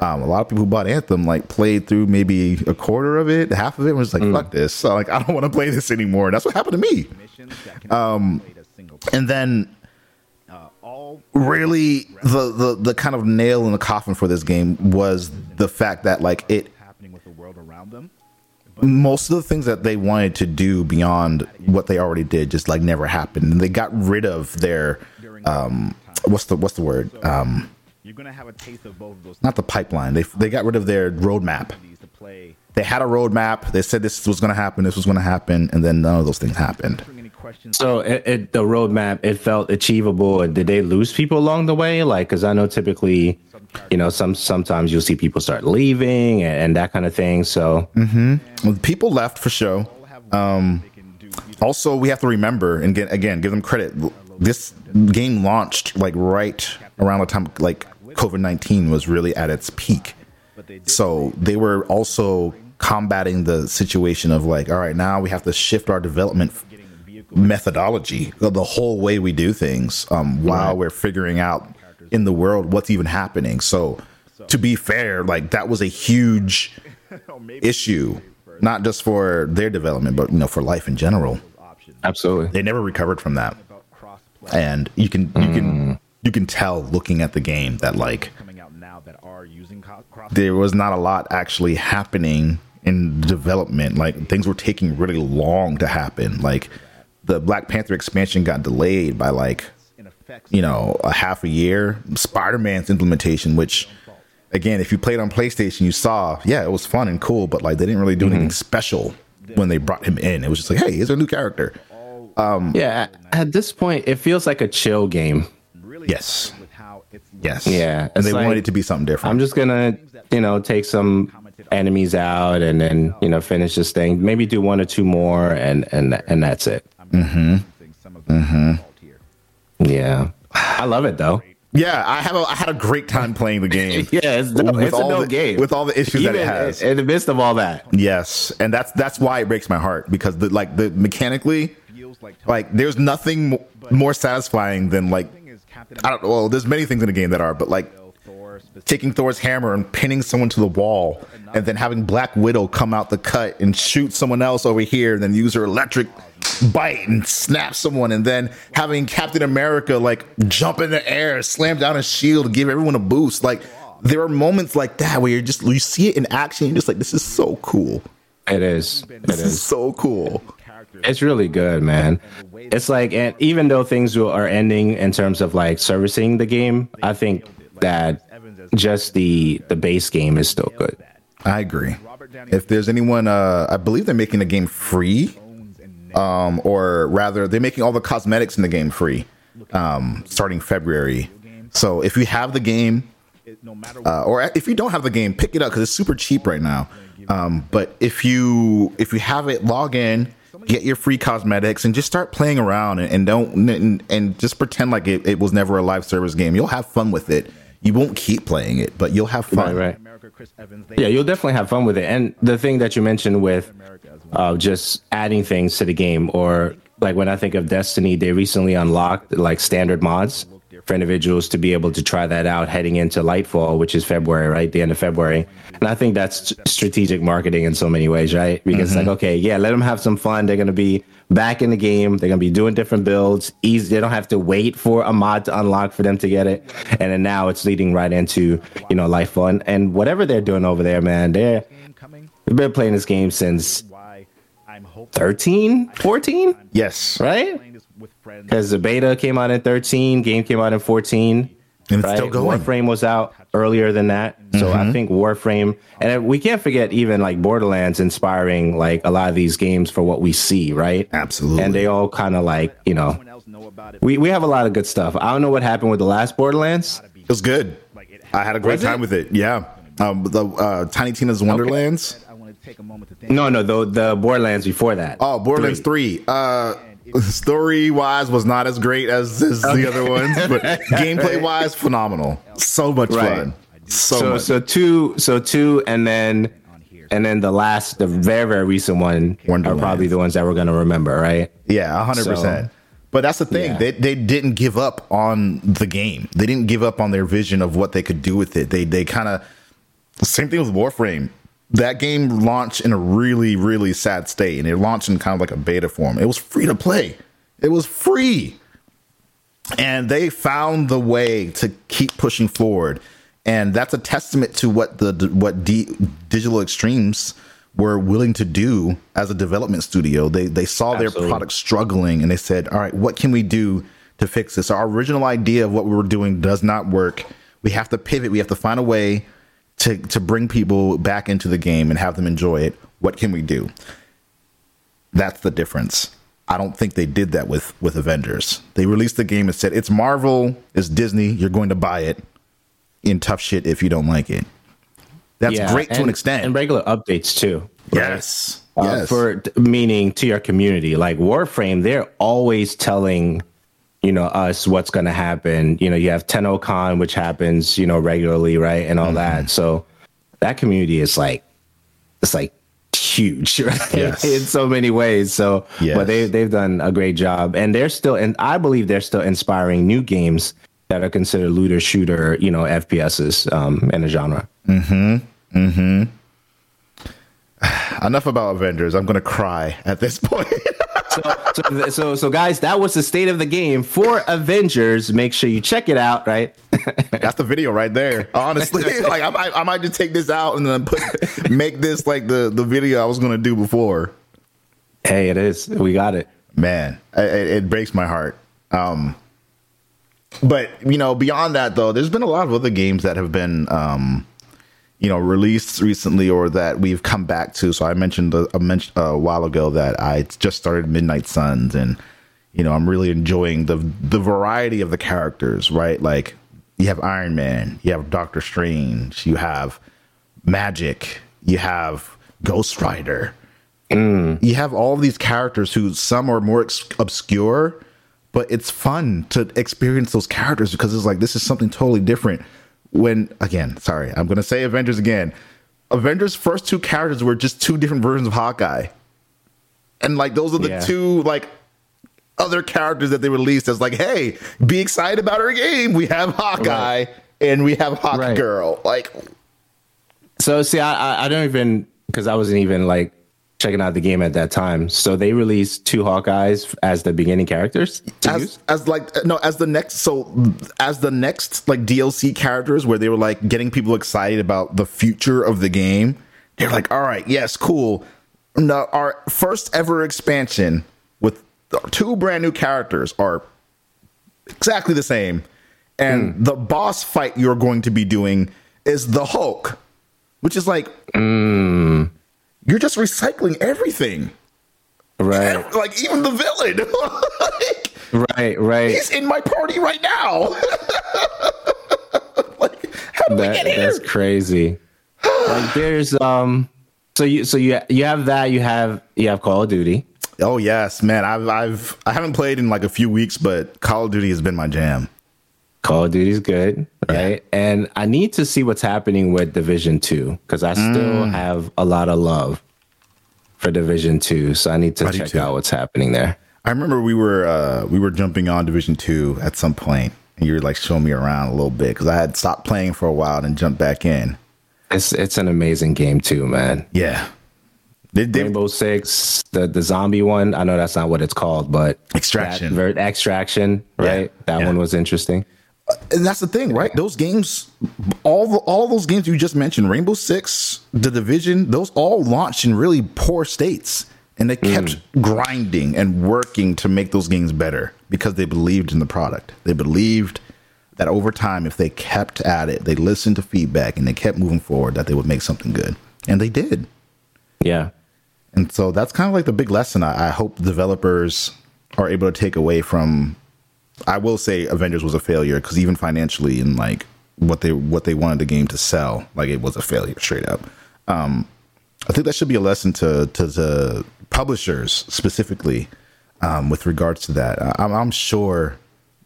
Um, a lot of people who bought Anthem like played through maybe a quarter of it, half of it, and was like, "Fuck this!" So like, I don't want to play this anymore. And that's what happened to me. Um, and then really the, the the kind of nail in the coffin for this game was the fact that like it most of the things that they wanted to do beyond what they already did just like never happened. And they got rid of their um what's the what's the word? Um You're gonna have a taste of both of those. not the pipeline. They they got rid of their roadmap. they had a roadmap. They said this was going to happen this was going to happen and then none of those things happened Any questions? So it, it the roadmap it felt achievable. And did they lose people along the way? Like, because I know typically, you know, some sometimes you'll see people start leaving and, and that kind of thing. So Well, people left for sure. um also we have to remember and get again give them credit this game launched like right around the time like covid-19 was really at its peak so they were also combating the situation of like all right now we have to shift our development methodology the the whole way we do things um, while we're figuring out in the world what's even happening. So to be fair like that was a huge issue not just for their development but you know for life in general. Absolutely. they never recovered from that. And you can you can you can tell looking at the game that like coming out now that are using co- there was not a lot actually happening in development. Like things were taking really long to happen. Like the black panther expansion got delayed by like you know a half a year spider-man's implementation which again if you played on playstation you saw yeah it was fun and cool but like they didn't really do anything special when they brought him in it was just like hey here's a new character Um, Yeah. At, this point, it feels like a chill game. Really Yes. with how it's yes Yeah, and they like- wanted it to be something different I'm just gonna, you know, take some enemies out and then you know finish this thing. Maybe do one or two more and and and that's it. Mm-hmm. some of the mm-hmm. fault mm-hmm. here. Yeah, I love it though. Yeah, I have a, I had a great time playing the game. Yeah, it's dope. With it's a all dope the- game with all the issues that it has. in the midst of all that. yes, and that's that's why it breaks my heart because the like the mechanically, like like there's nothing more satisfying than like Thing is Captain I don't know. Well, there's many things in the game that are, but like taking Thor's hammer and pinning someone to the wall, and then having Black Widow come out the cut and shoot someone else over here, and then use her electric bite and snap someone, and then having Captain America like jump in the air, slam down a shield, give everyone a boost. Like there are moments like that where you're just you see it in action, you're just like, this is so cool. It is. It This is is. so cool. It's really good, man. It's like, and even though things will- are ending in terms of like servicing the game, I think that just the the base game is still good. I agree. If there's anyone, uh, I believe they're making the game free, um, or rather, they're making all the cosmetics in the game free, um, starting February. So if you have the game, uh, or if you don't have the game, pick it up because it's super cheap right now. Um, but if you if you have it, log in, get your free cosmetics, and just start playing around and, and don't and, and just pretend like it, it was never a live service game. You'll have fun with it. You won't keep playing it, but you'll have fun. Right, right. Chris Evans, they Yeah, you'll definitely have fun with it. And the thing that you mentioned with uh, just adding things to the game, or like when I think of Destiny, they recently unlocked like standard mods for individuals to be able to try that out heading into Lightfall, which is February, right? The end of February. And I think that's strategic marketing in so many ways, right? Because like, okay, yeah, let them have some fun. They're going to be back in the game. They're to be doing different builds. Easy. They don't have to wait for a mod to unlock for them to get it. And then now it's leading right into, you know, Lightfall. And, and whatever they're doing over there, man, they're, coming. they've been playing this game since Why 13, 14, Yes, right? playing this with friends. Because the beta came out in 13, game came out in 14. And it's still going. Warframe was out earlier than that. So I think Warframe, and we can't forget even like Borderlands inspiring like a lot of these games for what we see, right? Absolutely. And they all kind of like, you know, Someone else know about it. we, we have a lot of good stuff. I don't know what happened with the last Borderlands. It was good. I had a great Was it? time with it. Yeah. Um, the uh, Tiny Tina's Wonderlands. I want to take a moment to thank No, no, the, the Borderlands before that. Oh, Borderlands Three. Three. Uh, story wise was not as great as, as the other ones, but gameplay wise, phenomenal. So much Right. fun. So, so much. so two so two and then and then the last the very very recent one are probably the ones that we're gonna remember right yeah, hundred percent. But that's the thing. Yeah. They they didn't give up on the game. They didn't give up on their vision of what they could do with it. They they kind of same thing with Warframe. That game launched in a really really sad state, and it launched in kind of like a beta form. It was free to play. It was free. and they found the way to keep pushing forward and that's a testament to what the what D, digital extremes were willing to do as a development studio they they saw their product struggling and they said all right what can we do to fix this our original idea of what we were doing does not work we have to pivot we have to find a way to to bring people back into the game and have them enjoy it what can we do that's the difference. I don't think they did that with with Avengers. They released the game and said it's Marvel, it's Disney, you're going to buy it in tough shit if you don't like it. That's Yeah, great to and- an extent. and regular updates too yes. Uh, yes. for meaning to your community like warframe they're always telling you know us what's going to happen you know you have TennoCon which happens you know regularly right and all Mm-hmm. that so that community is like it's like huge right? Yes. in so many ways so Yes. but they they've done a great job and they're still and I believe they're still inspiring new games that are considered looter shooter you know FPSs um in the genre Mm-hmm. Mm hmm. Enough about Avengers. I'm going to cry at this point. So, so, so, so, guys, that was the state of the game for Avengers. Make sure you check it out, right? That's the video right there. Honestly, like I might, I might just take this out and then put make this like the the video I was going to do before. hey, it is. We got it. man it, it breaks my heart um but you know beyond that though there's been a lot of other games that have been um you know released recently or that we've come back to. So i mentioned a, I mentioned uh, a while ago that i just started midnight suns and you know i'm really enjoying the the variety of the characters right? Like you have iron man you have doctor strange you have magic you have ghost rider. Mm. You have all these characters who some are more ex- obscure, but it's fun to experience those characters because it's like this is something totally different. When again, sorry, I'm gonna say Avengers again. Avengers first two characters were just two different versions of Hawkeye, and like those are the Yeah. two like other characters that they released as like, hey, be excited about our game. We have Hawkeye and we have Hawk Right. Girl. Like, So, see, I, I don't even because I wasn't even like checking out the game at that time. So they released two Hawkeyes as the beginning characters as, use. as like uh, no as the next so as the next like DLC characters where they were like getting people excited about the future of the game. They're like, all right, yes, cool. No, our first ever expansion with two brand new characters are exactly the same, and hmm. the boss fight you're going to be doing is the Hulk, which is like hmm. You're just recycling everything. Right, Like even the villain. Like, right, right. he's in my party right now. like, how did we get here? that's crazy. like there's um so you so you you have that, you have you have Call of Duty. Oh yes, man. I've I've I haven't played in like a few weeks, but Call of Duty has been my jam. Call of Duty's good, right? And I need to see what's happening with Division 2 because I still Mm. have a lot of love for Division 2. So I need to I check out what's happening there. I remember we were uh we were jumping on Division Two at some point, and you were like showing me around a little bit because I had stopped playing for a while and jumped back in. It's it's an amazing game too, man. Yeah, they, they, Rainbow Six, the the zombie one. I know that's not what it's called, but Extraction. ver- extraction, right? that yeah. one was interesting. And that's the thing, right? Those games, all the, all those games you just mentioned, Rainbow Six, The Division, those all launched in really poor states, and they kept mm. grinding and working to make those games better because they believed in the product. They believed that over time, if they kept at it, they listened to feedback and they kept moving forward, that they would make something good, and they did. Yeah, And so that's kind of like the big lesson I, I hope developers are able to take away from. I will say Avengers was a failure because even financially and like what they what they wanted the game to sell, like it was a failure straight up. Um, I think that should be a lesson to to the publishers specifically um, with regards to that. I, I'm, I'm sure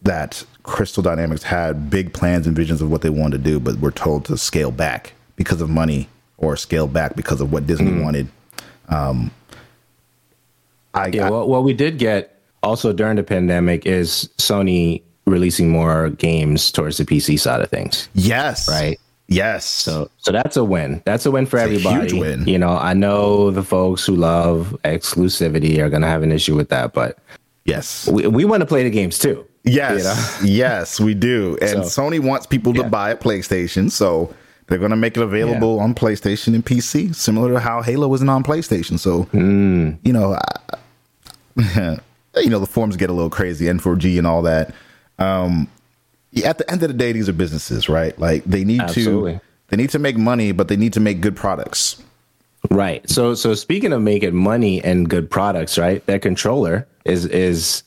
that Crystal Dynamics had big plans and visions of what they wanted to do, but were told to scale back because of money or scale back because of what Disney wanted. Um, I, yeah. I- Well, what we did get also during the pandemic is Sony releasing more games towards the PC side of things. yes, Right. yes. So so that's a win. That's a win for It's a everybody. huge win. You know, I know the folks who love exclusivity are gonna have an issue with that, but yes, we, we want to play the games too. yes, yes, we do. And So- Sony wants people to Yeah. buy a PlayStation, so they're going to make it available on PlayStation and PC, similar to how Halo wasn't on PlayStation. So Hmm. you know, I, you know, the forms get a little crazy, N4G and all that. Um, at the end of the day, these are businesses, right? Like they need Absolutely. to they need to make money, but they need to make good products. Right. So so speaking of making money and good products, right? That controller is is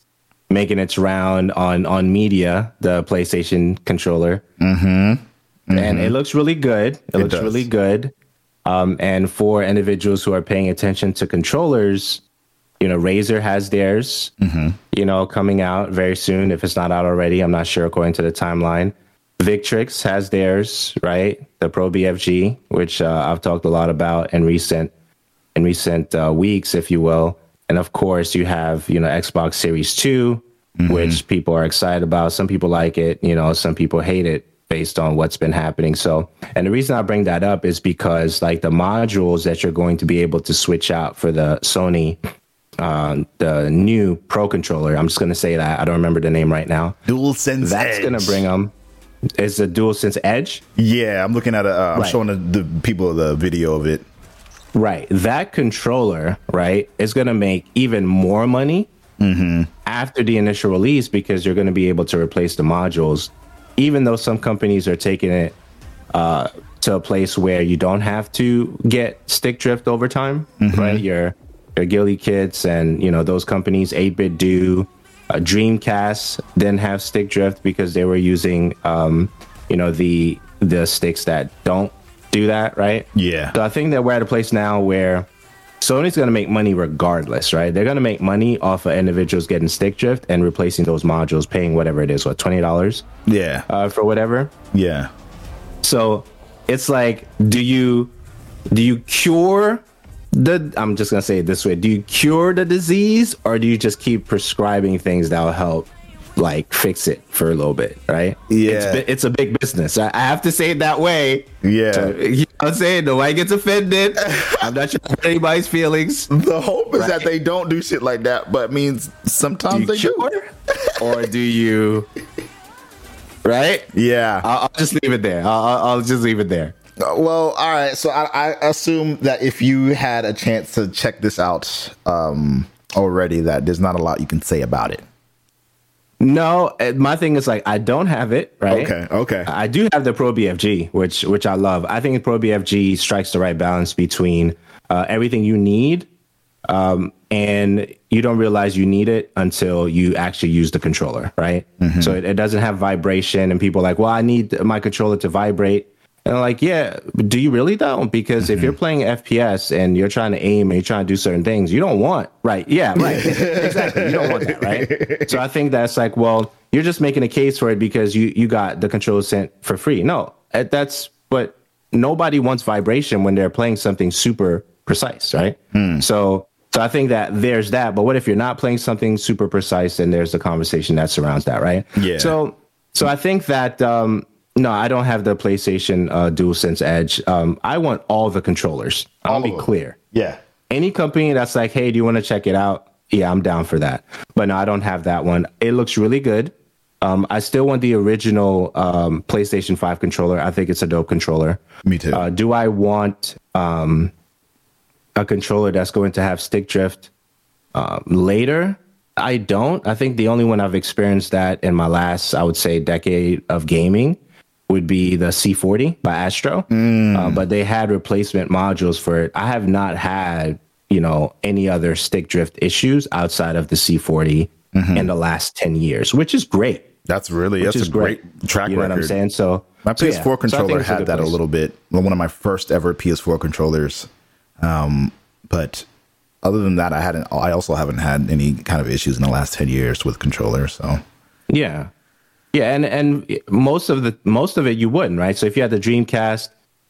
making its round on on media, the PlayStation controller. Mm-hmm. And it looks really good. It, looks does. really good. Um, and for individuals who are paying attention to controllers, you know, Razer has theirs, you know, coming out very soon. If it's not out already, I'm not sure according to the timeline. Victrix has theirs, right? The Pro BFG, which uh, I've talked a lot about in recent in recent uh, weeks, if you will. And of course, you have you know Xbox Series 2 which people are excited about. Some people like it, you know, some people hate it based on what's been happening. So, and the reason I bring that up is because like the modules that you're going to be able to switch out for the Sony, um, the new Pro controller. I'm just going to say that I don't remember the name right now. Dual sense. That's going to bring them. Is the DualSense Edge? Yeah, I'm looking at a. Uh, I'm Right. showing the, the people the video of it. Right. That controller, right, is going to make even more money after the initial release because you're going to be able to replace the modules, even though some companies are taking it uh, to a place where you don't have to get stick drift over time, right? Your your GuliKits and you know those companies, 8BitDo, uh, Dreamcast didn't have stick drift because they were using um, you know the the sticks that don't do that, right? Yeah. So I think that we're at a place now where Sony's going to make money regardless, right? They're going to make money off of individuals getting stick drift and replacing those modules, paying whatever it is, what twenty dollars Yeah, uh, for whatever. yeah. So it's like, do you do you cure the? I'm just gonna say it this way: Do you cure the disease, or do you just keep prescribing things that will help? Like fix it for a little bit, right? Yeah. it's, it's a big business. I I have to say it that way. Yeah. So, you know I'm saying? Nobody gets offended. I'm not sure to anybody's feelings. The hope is that they don't do shit like that, but means sometimes Do they you do. cure? or do you? Right? Yeah. I'll, I'll just leave it there. I'll I'll just leave it there. Well, all right. So I, I assume that if you had a chance to check this out um, already, that there's not a lot you can say about it. No, uh, my thing is like I don't have it, right? Okay, okay. I do have the Pro BFG, which which I love. I think Pro BFG strikes the right balance between uh, everything you need, um, and you don't realize you need it until you actually use the controller, right? So it, it doesn't have vibration, and people are like, "Well, I need my controller to vibrate." And I'm like, yeah, do you really though? Because if you're playing FPS and you're trying to aim and you're trying to do certain things, you don't want, right? Yeah, right. exactly. You don't want that, right? So I think that's like, well, you're just making a case for it because you you got the controller sent for free. No, uh, that's but nobody wants vibration when they're playing something super precise, right? So so I think that there's that. But what if you're not playing something super precise and there's the conversation that surrounds that, right? Yeah. So so I think that um no, I don't have the PlayStation uh, DualSense Edge. Um, I want all the controllers. I'll be clear. Yeah. Any company that's like, hey, do you want to check it out? Yeah, I'm down for that. But no, I don't have that one. It looks really good. Um, I still want the original um, PlayStation 5 controller. I think it's a dope controller. Me too. Uh, do I want um, a controller that's going to have stick drift um, later? I don't. I think the only one I've experienced that in my last, I would say, decade of gaming would be the C40 by Astro. Uh, but they had replacement modules for it. I have not had, you know, any other stick drift issues outside of the C40 in the last 10 years, which is great. That's really that's a great, track You know record. what I'm saying? So My so, PS4 yeah. So controller a had good that a little bit. One of my first ever PS4 controllers. Um, but other than that, I hadn't. I also haven't had any kind of issues in the last ten years with controllers. So Yeah, yeah, and and most of the most of it you wouldn't, right? So if you had the Dreamcast,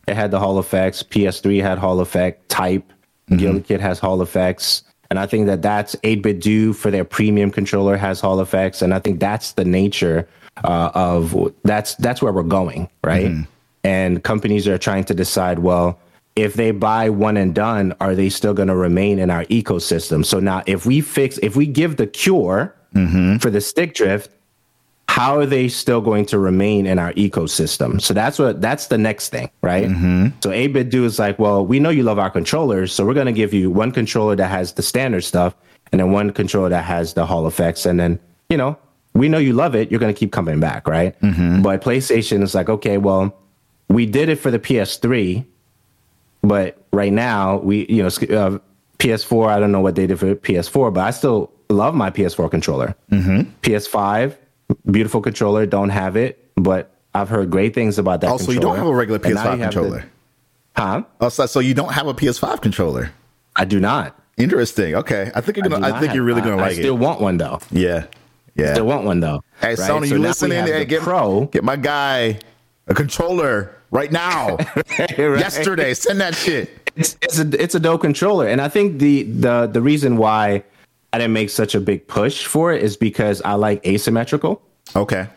it had the Hall effects. PS3 had Hall effect. Type mm-hmm. GuliKit has Hall effects, and I think that that's 8BitDo for their premium controller has Hall effects, and I think that's the nature uh, of that's that's where we're going, right? Mm-hmm. And companies are trying to decide, well, if they buy one and done, are they still going to remain in our ecosystem? So now, if we fix, if we give the cure mm-hmm. for the stick drift, how are they still going to remain in our ecosystem? So that's what that's the next thing, right? So 8BitDo is like, well, we know you love our controllers, so we're going to give you one controller that has the standard stuff, and then one controller that has the Hall effects, and then you know we know you love it, you're going to keep coming back, right? But PlayStation is like, okay, well, we did it for the PS3, but right now we you know uh, PS4. I don't know what they did for PS4, but I still love my PS4 controller. Mm-hmm. PS5, beautiful controller. Don't have it, but I've heard great things about that. Oh, also, you don't have a regular PS5 you have the- controller. huh? Oh, so, you don't have a PS5 controller. I do not. Interesting. Okay, I think you're gonna. do I, think have- you're really gonna I, like it. I still it. want one though. Yeah. Yeah. Still want one though. Hey, right? Sony, So you listening? Hey, get Pro. Get my guy a controller right now. Right? Yesterday, send that shit. it's it's a it's a dope controller, and I think the the the reason why I didn't make such a big push for it is because I like asymmetrical. Okay,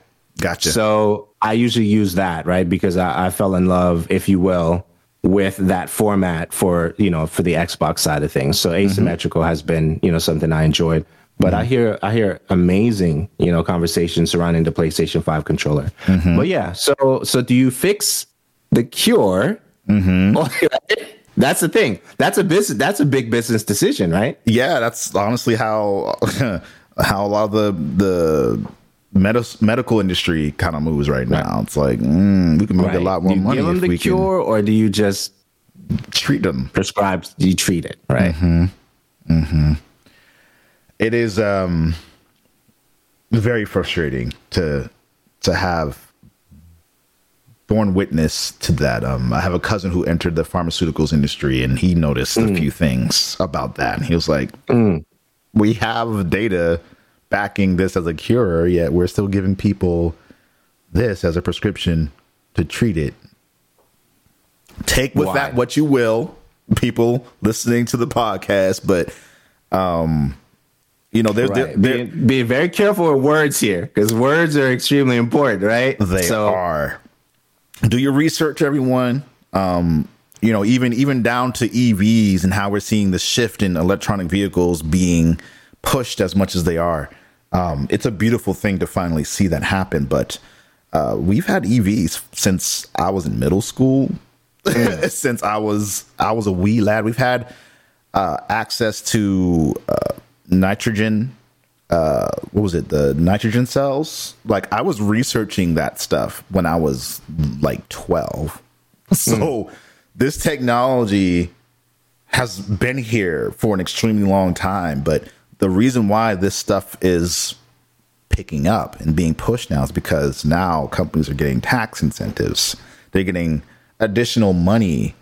gotcha. So I usually use that right because I, I fell in love, if you will, with that format for you know for the Xbox side of things. So mm-hmm. asymmetrical has been you know something I enjoyed. But I mm-hmm. hear I hear amazing you know conversations surrounding the PlayStation Five controller. Mm-hmm. But yeah, so so do you fix the cure? that's the thing. That's a business. That's a big business decision, right? yeah, that's honestly how how a lot of the the med- medical industry kind of moves right now. It's like mm, we can make a lot more do you money give them if the we cure, or do you just treat them. prescribe? You treat it, right? It is um very frustrating to to have borne witness to that. Um, I have a cousin who entered the pharmaceuticals industry, and he noticed a few things about that. And he was like, "We have data backing this as a cure, yet we're still giving people this as a prescription to treat it." Take with Why? that what you will, people listening to the podcast, but um, you know, there's Right. there, Be, be very careful with words here because words are extremely important, right? They so, are. Do your research, everyone. Um, you know, even even down to EVs and how we're seeing the shift in electronic vehicles being pushed as much as they are. Um, it's a beautiful thing to finally see that happen. But uh, we've had EVs since I was in middle school. since I was I was a wee lad, we've had uh, access to uh, nitrogen uh, what was it? The nitrogen cells. Like I was researching that stuff when I was like twelve. So this technology has been here for an extremely long time, but the reason why this stuff is picking up and being pushed now is because now companies are getting tax incentives. They're getting additional money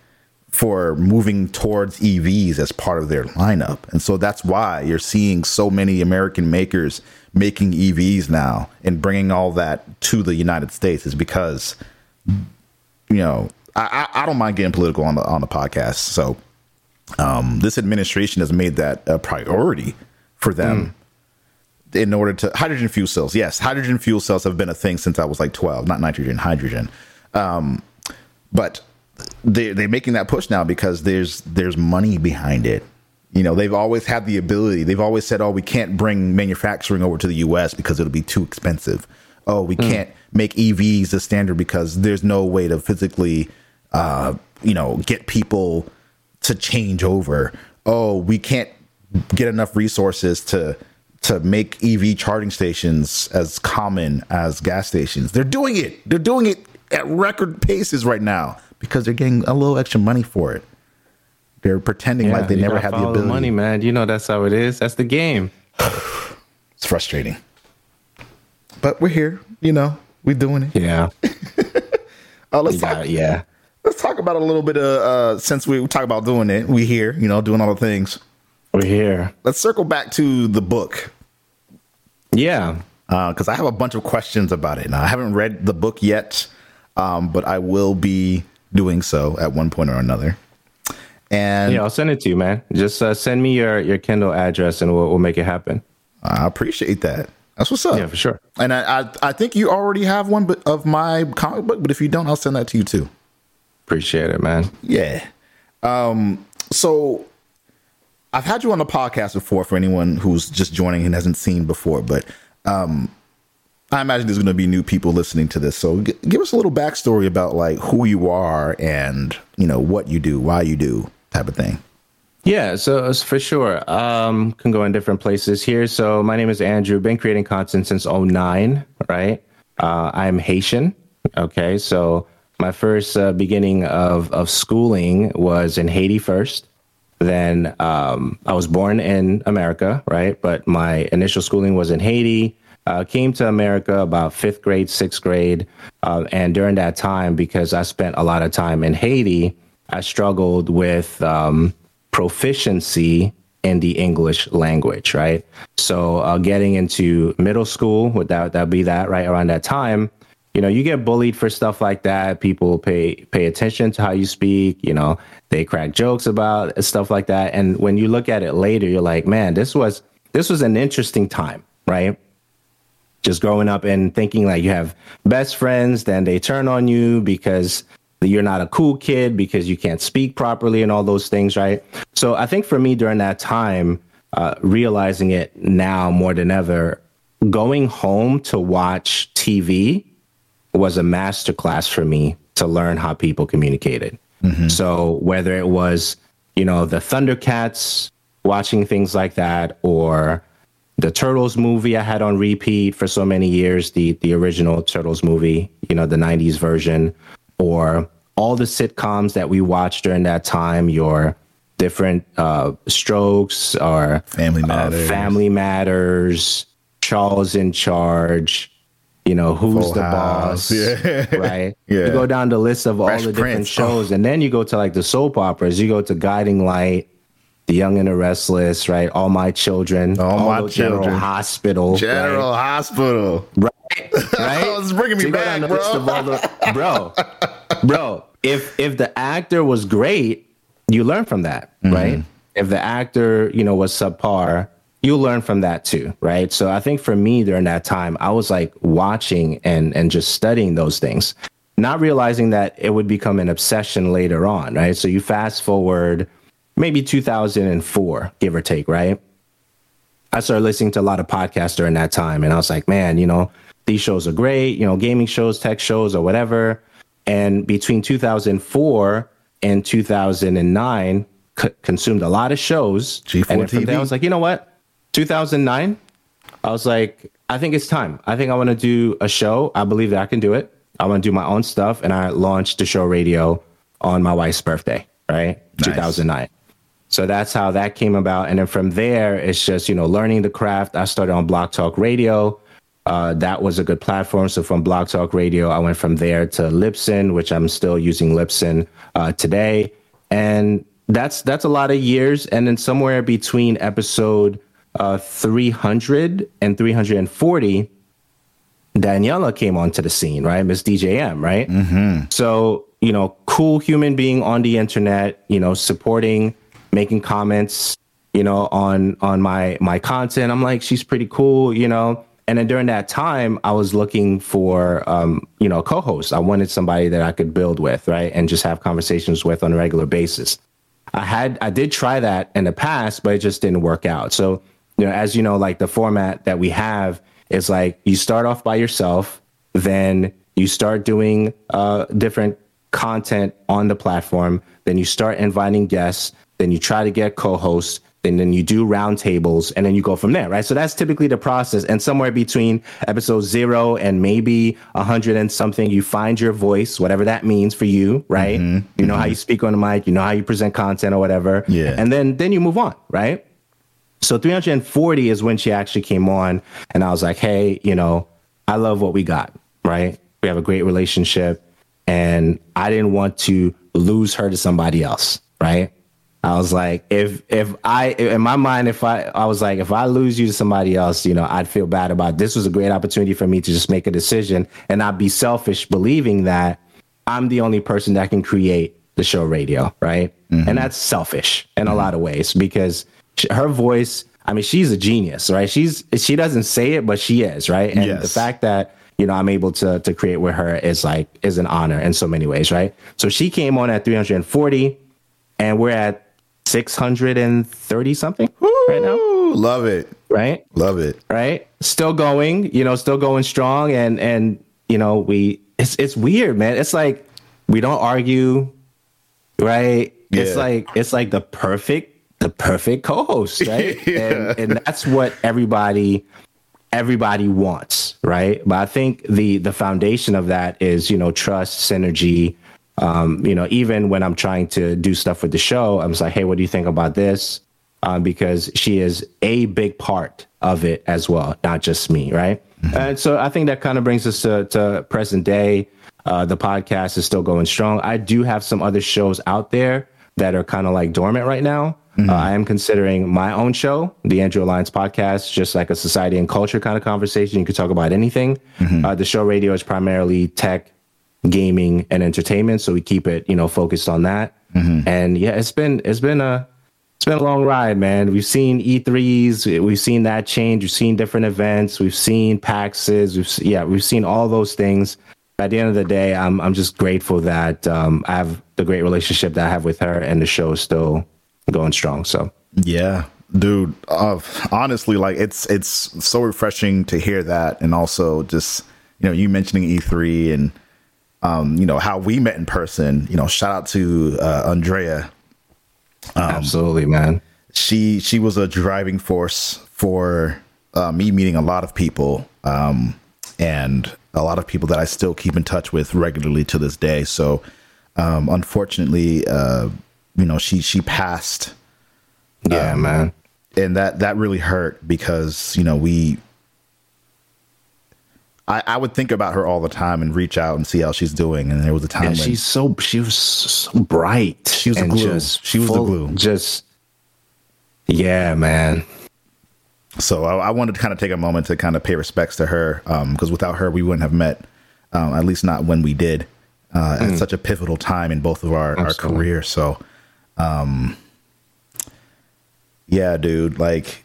for moving towards EVs as part of their lineup. And so that's why you're seeing so many American makers making EVs now and bringing all that to the United States is because you know, I, I, don't mind getting political on the on the podcast. So um, this administration has made that a priority for them in order to hydrogen fuel cells. Yes, hydrogen fuel cells have been a thing since I was like 12, not nitrogen, hydrogen. Um, but they they're making that push now because there's there's money behind it. You know, they've always had the ability. They've always said, "Oh, we can't bring manufacturing over to the U.S. because it'll be too expensive." Oh, we can't make EVs the standard because there's no way to physically, uh, you know, get people to change over. Oh, we can't get enough resources to to make EV charging stations as common as gas stations. They're doing it. They're doing it at record paces right now because they're getting a little extra money for it. They're pretending like they never had the ability. money, man. You know that's how it is. That's the game. It's frustrating. But we're here, you know, we're doing it. Yeah. Uh, let's You talk yeah. let's talk about a little bit of uh since we talk about doing it, we here, you know, doing all the things. We're here. Let's circle back to the book. Yeah. because I have a bunch of questions about it. Now, I haven't read the book yet, um, but I will be doing so at one point or another. And Yeah, I'll send it to you, man. Just uh, send me your, your Kindle address and we'll, we'll make it happen. I appreciate that. That's what's up. Yeah, for sure. And I, I, I think you already have one but of my comic book, but if you don't, I'll send that to you too. Appreciate it, man. Yeah. Um, so I've had you on the podcast before for anyone who's just joining and hasn't seen before, but um, I imagine there's going to be new people listening to this. So g- give us a little backstory about like who you are and you know what you do, why you do, type of thing. Yeah, so for sure. Um, can go in different places here. So my name is Andrew. Been creating content since 09, right? Uh, I'm Haitian. Okay, so my first uh, beginning of of schooling was in Haiti first. Then um, I was born in America, right? But my initial schooling was in Haiti. Uh, came to America about fifth grade, sixth grade, uh, and during that time, because I spent a lot of time in Haiti, I struggled with um, proficiency in the English language, right? So uh, getting into middle school, would that that be that right around that time? You know, you get bullied for stuff like that. People pay pay attention to how you speak. You know, they crack jokes about stuff like that. And when you look at it later, you're like, man, this was this was an interesting time, right? just growing up and thinking like you have best friends, then they turn on you because you're not a cool kid because you can't speak properly and all those things, right? So I think for me during that time, uh, realizing it now more than ever, going home to watch TV was a masterclass for me to learn how people communicated. So whether it was, you know, the Thundercats, watching things like that, or the Turtles movie I had on repeat for so many years, the the original Turtles movie, you know, the 90s version, or all the sitcoms that we watched during that time, your different uh, strokes or Family uh, Matters. Family Matters, Charles in Charge, you know, Who's Full the House. Boss, Yeah. right? Yeah. You go down the list of all Fresh the different Prince. shows, and then you go to like the soap operas. You go to Guiding Light, The Young and the Restless, right? All My Children, All My the General Children. Hospital, right? General Hospital. right? right? It's bringing me So back, the bro. list of all the- bro, bro. If if the actor was great, you learn from that, Mm-hmm. right? If the actor, you know, was subpar, you learn from that too, right? So I think for me during that time, I was like watching and and just studying those things, not realizing that it would become an obsession later on, right? So you fast forward maybe 2004, give or take, right? I started listening to a lot of podcasts during that time, and I was like, man, you know, these shows are great, you know, gaming shows, tech shows, or whatever. And between 2004 and 2009, c- consumed a lot of shows. G4 and from there, I was like, you know what? 2009, I was like, I think it's time. I think I want to do a show. I believe that I can do it. I want to do my own stuff. And I launched the show radio on my wife's birthday, right? Nice. 2009. So that's how that came about. And then from there, it's just, you know, learning the craft. I started on BlogTalkRadio. Uh, that was a good platform. So from BlogTalkRadio, I went from there to Libsyn, which I'm still using Libsyn uh, today. And that's that's a lot of years. And then somewhere between episode uh, 300 and 340, Daniela came onto the scene, right? Miss DJM, right? Mm-hmm. So, you know, cool human being on the internet, you know, supporting, making comments, you know, on on my my content. I'm like, she's pretty cool, you know. And then during that time, I was looking for, um, you know, a co-host. I wanted somebody that I could build with, right, and just have conversations with on a regular basis. I had, I did try that in the past, but it just didn't work out. So, you know, as you know, like the format that we have is like you start off by yourself, then you start doing uh, different content on the platform, then you start inviting guests, then you try to get co-hosts, and then you do roundtables, and then you go from there, right? So that's typically the process. And somewhere between episode zero and maybe a hundred and something, you find your voice, whatever that means for you, right? You know how you speak on the mic, you know how you present content or whatever, Yeah. And then then you move on, right? So 340 is when she actually came on, and I was like, hey, you know, I love what we got, right? We have a great relationship, and I didn't want to lose her to somebody else, right? I was like, if if I in my mind, if I I was like, if I lose you to somebody else, you know, I'd feel bad about it. this. Was a great opportunity for me to just make a decision and not be selfish, believing that I'm the only person that can create the show radio, right? Mm-hmm. And that's selfish in a mm-hmm. lot of ways because her voice. I mean, she's a genius, right? She's she doesn't say it, but she is, right? And the fact that you know I'm able to to create with her is like is an honor in so many ways, right? So she came on at 340, and we're at 630 something right now, love it. right? Love it. right? Still going, you know, still going strong, and and you know, we it's it's weird, man. It's like we don't argue, right? It's like it's like the perfect the perfect co-host, right? and, and that's what everybody everybody wants, right? But I think the the foundation of that is you know trust, synergy. Um, you know, even when I'm trying to do stuff with the show, I'm just like, hey, what do you think about this? Um, because she is a big part of it as well, not just me, right? And so I think that kind of brings us to, to present day. Uh, the podcast is still going strong. I do have some other shows out there that are kind of like dormant right now. Uh, I am considering my own show, the Andrew Alliance podcast, just like a society and culture kind of conversation. You could talk about anything. Uh, the show radio is primarily tech, gaming, and entertainment, so we keep it, you know, focused on that. And yeah, it's been it's been a it's been a long ride, man. We've seen E3s, we've seen that change, we've seen different events, we've seen PAXs, we've yeah, we've seen all those things. At the end of the day, I'm I'm just grateful that um, I have the great relationship that I have with her, and the show is still going strong. So Yeah, dude. Uh, honestly, like it's it's so refreshing to hear that, and also just you know you mentioning E3 and um, you know how we met in person. You know, shout out to uh, Andrea. absolutely, man. She she was a driving force for uh, me meeting a lot of people, um, and a lot of people that I still keep in touch with regularly to this day. So, um, unfortunately, uh, you know, she she passed Yeah, man. and that that really hurt because you know we I, I would think about her all the time and reach out and see how she's doing and there was a time Yeah, when she's so she was so bright. She was the and glue. She was the glue. Just yeah, man. so I, I wanted to kind of take a moment to kind of pay respects to her because without her we wouldn't have met um, at least not when we did uh, at such a pivotal time in both of our, our Mm. Careers so um yeah dude like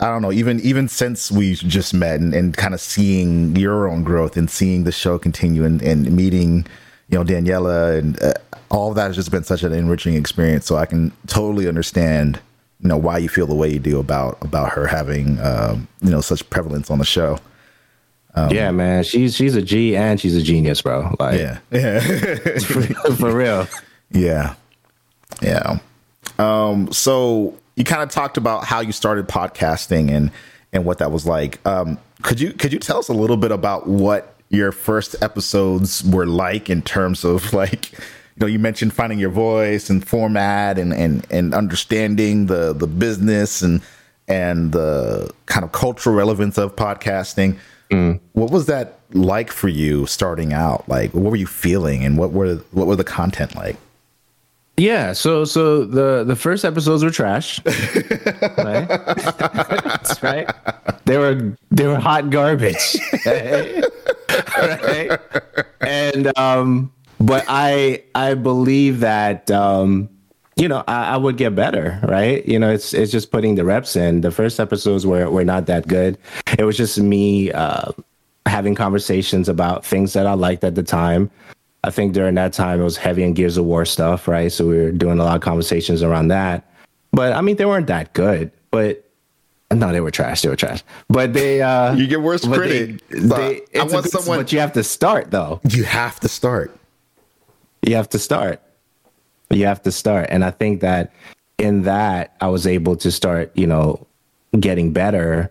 I don't know, even even since we just met and, and kind of seeing your own growth and seeing the show continue and, and meeting, you know, Daniela and uh, all of that has just been such an enriching experience. So I can totally understand, you know, why you feel the way you do about about her having, um, you know, such prevalence on the show. yeah, man. She's she's a G and she's a genius, bro. Like Yeah, yeah, for, for real. yeah, yeah. Um, so you kind of talked about how you started podcasting and and what that was like. Um, could you could you tell us a little bit about what your first episodes were like in terms of like you know you mentioned finding your voice and format and and and understanding the the business and and the kind of cultural relevance of podcasting. What was that like for you starting out? Like, what were you feeling, and what were what were the content like? Yeah, so so the the first episodes were trash. right? That's right. They were they were hot garbage. right? And um but I I believe that um you know, I, I would get better, right? You know, it's it's just putting the reps in. The first episodes were were not that good. It was just me uh having conversations about things that I liked at the time. I think during that time it was heavy in Gears of War stuff, right? So we were doing a lot of conversations around that. But I mean, they weren't that good. But no, they were trash. They were trash. But they uh You get worse critic. They, they, I want good- someone- But you have to start though. You have to start. You have to start. You have to start. And I think that in that I was able to start, you know, getting better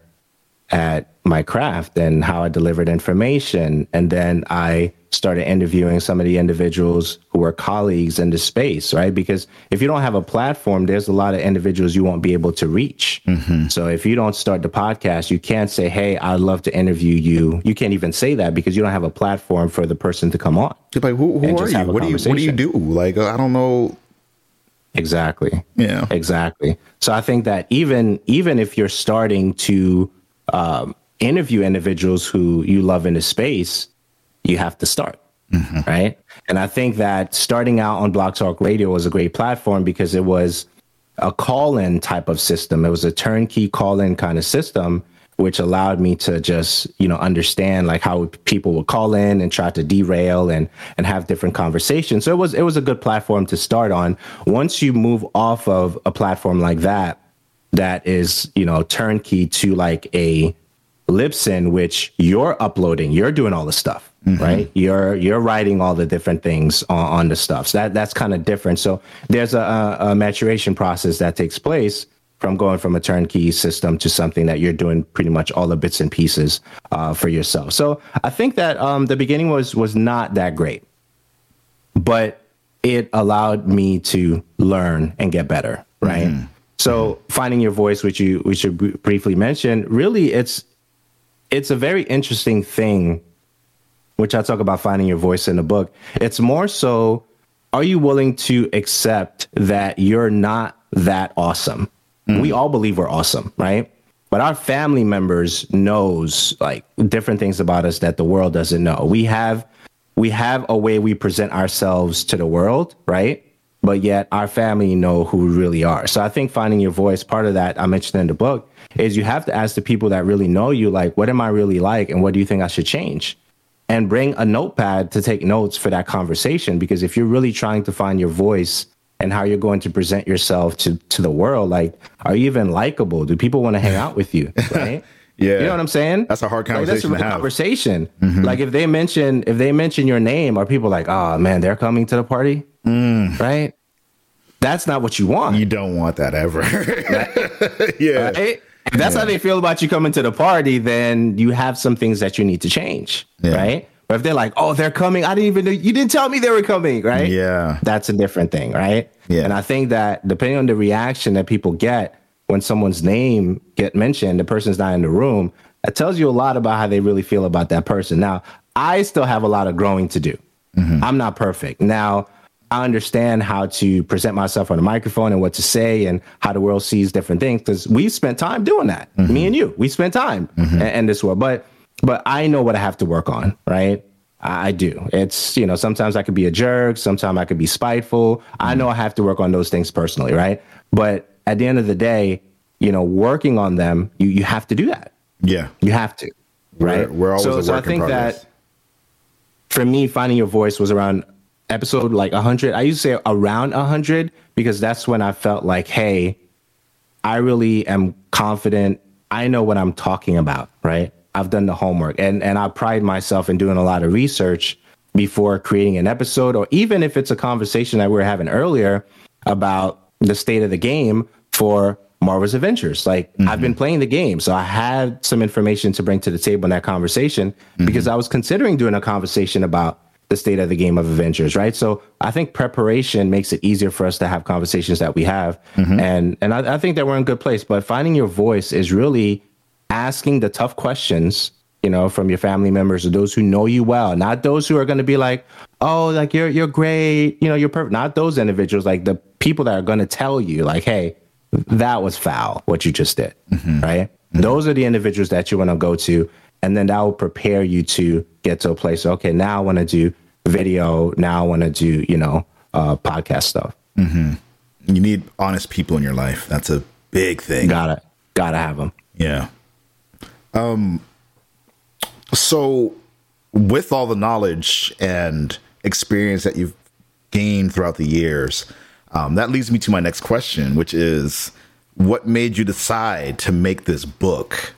at my craft and how I delivered information. And then I started interviewing some of the individuals who were colleagues in the space, right? Because if you don't have a platform, there's a lot of individuals you won't be able to reach. Mm-hmm. So if you don't start the podcast, you can't say, Hey, I'd love to interview you. You can't even say that because you don't have a platform for the person to come on. You're like, who, who are you? What do you what do you do? Like, I don't know. Exactly. Yeah. Exactly. So I think that even even if you're starting to um, interview individuals who you love in the space, you have to start. Right. And I think that starting out on BlogTalkRadio was a great platform because it was a call in type of system. It was a turnkey call in kind of system, which allowed me to just, you know, understand like how people would call in and try to derail and and have different conversations. So it was it was a good platform to start on. Once you move off of a platform like that, that is, you know, turnkey to like a Libsyn, which you're uploading, you're doing all the stuff, right? You're you're writing all the different things on, on the stuff. So that that's kind of different. So there's a, a, a maturation process that takes place from going from a turnkey system to something that you're doing pretty much all the bits and pieces uh, for yourself. So I think that um, the beginning was was not that great, but it allowed me to learn and get better, right? So finding your voice, which you which you briefly mentioned, really it's it's a very interesting thing, which I talk about finding your voice in the book. It's more so, are you willing to accept that you're not that awesome? Mm. We all believe we're awesome, right? But our family members knows like different things about us that the world doesn't know. We have we have a way we present ourselves to the world, right? But yet our family know who we really are. So I think finding your voice, part of that I mentioned in the book, is you have to ask the people that really know you, like, what am I really like and what do you think I should change? And bring a notepad to take notes for that conversation. Because if you're really trying to find your voice and how you're going to present yourself to, to the world, like, are you even likable? Do people want to hang out with you? Right? Yeah. You know what I'm saying? That's a hard Like, that's conversation to real have. Conversation. Mm-hmm. Like if they mention if they mention your name, are people like, oh man, they're coming to the party? Mm. Right? That's not what you want. You don't want that ever. yeah. right? If that's how they feel about you coming to the party, then you have some things that you need to change. Yeah. Right? But if they're like, oh, they're coming, I didn't even know you didn't tell me they were coming, right? Yeah. That's a different thing, right? Yeah. And I think that depending on the reaction that people get when someone's name get mentioned, the person's not in the room, that tells you a lot about how they really feel about that person. Now, I still have a lot of growing to do. Mm-hmm. I'm not perfect. Now, I understand how to present myself on a microphone and what to say and how the world sees different things because we spent time doing that. Mm-hmm. Me and you, we spent time mm-hmm. in, in this world. But but I know what I have to work on, right? I I do. It's, you know, sometimes I could be a jerk, sometimes I could be spiteful. I mm-hmm. know I have to work on those things personally, right? But at the end of the day, you know, working on them, you you have to do that. Yeah. You have to, right? We're, we're always so, so I think in progress. that for me, finding your voice was around episode like 100. I used to say around 100 because that's when I felt like, hey, I really am confident. I know what I'm talking about, right? I've done the homework and, and I pride myself in doing a lot of research before creating an episode, or even if it's a conversation that we are having earlier about the state of the game for Marvel's Avengers Like I've mm-hmm. been playing the game, so I had some information to bring to the table in that conversation because mm-hmm. I was considering doing a conversation about the state of the game of Avengers, right? So I think preparation makes it easier for us to have conversations that we have, mm-hmm. and and I, I think that we're in a good place. But finding your voice is really asking the tough questions you know from your family members or those who know you well not those who are going to be like oh like you're you're great you know you're perfect. Not those individuals like the people that are going to tell you like hey that was foul what you just did mm-hmm. right? Mm-hmm. Those are the individuals that you want to go to and then that will prepare you to get to a place okay now i want to do video now i want to do you know uh podcast stuff You need honest people in your life. That's a big thing. gotta gotta have them Yeah. Um so with all the knowledge and experience that you've gained throughout the years, um, that leads me to my next question, which is what made you decide to make this book?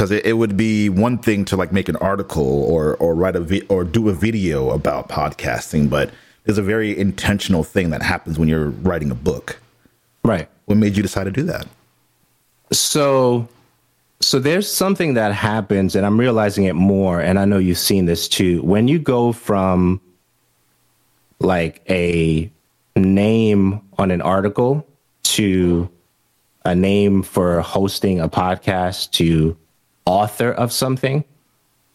Because it, it would be one thing to like make an article or or write a vi- or do a video about podcasting, but there's a very intentional thing that happens when you're writing a book. right What made you decide to do that? so so there's something that happens and i'm realizing it more and i know you've seen this too when you go from like a name on an article to a name for hosting a podcast to author of something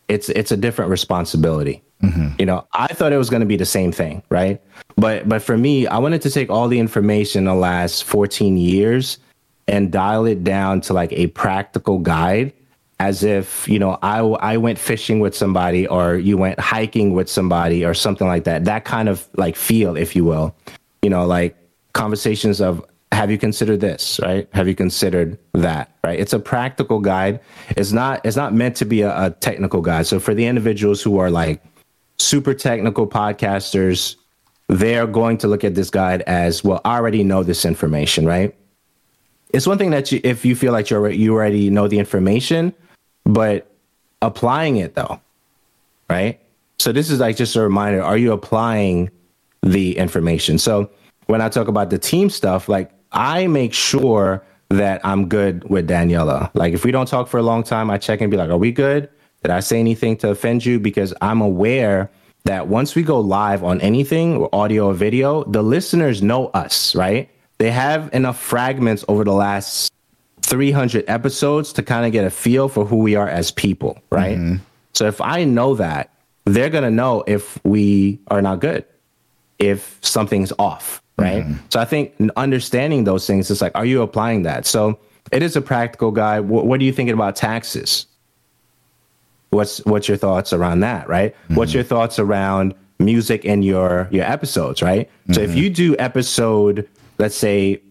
it's it's a different responsibility. Mm-hmm. You know i thought it was going to be the same thing right? But but for me i wanted to take all the information the last 14 years and dial it down to like a practical guide as if you know i i went fishing with somebody or you went hiking with somebody or something like that. That kind of like feel if you will. You know like conversations of have you considered this right? Have you considered that right? It's a practical guide. It's not it's not meant to be a, a technical guide. So for the individuals who are like super technical podcasters they're going to look at this guide as well i already know this information right? It's one thing that you if you feel like you're you already know the information but applying it though right? So this is like just a reminder are you applying the information? So when i talk about the team stuff like i make sure that i'm good with daniela. Like if we don't talk for a long time i check and be like are we good? Did i say anything to offend you? Because i'm aware that once we go live on anything audio or video the listeners know us right? They have enough fragments over the last 300 episodes to kind of get a feel for who we are as people, right? Mm-hmm. So if I know that, they're going to know if we are not good, if something's off, right? Mm-hmm. So I think understanding those things is like, are you applying that? So it is a practical guy. What, what are you thinking about taxes? What's what's your thoughts around that, right? Mm-hmm. What's your thoughts around music in your your episodes, right? So if mm-hmm. you do episode, let's say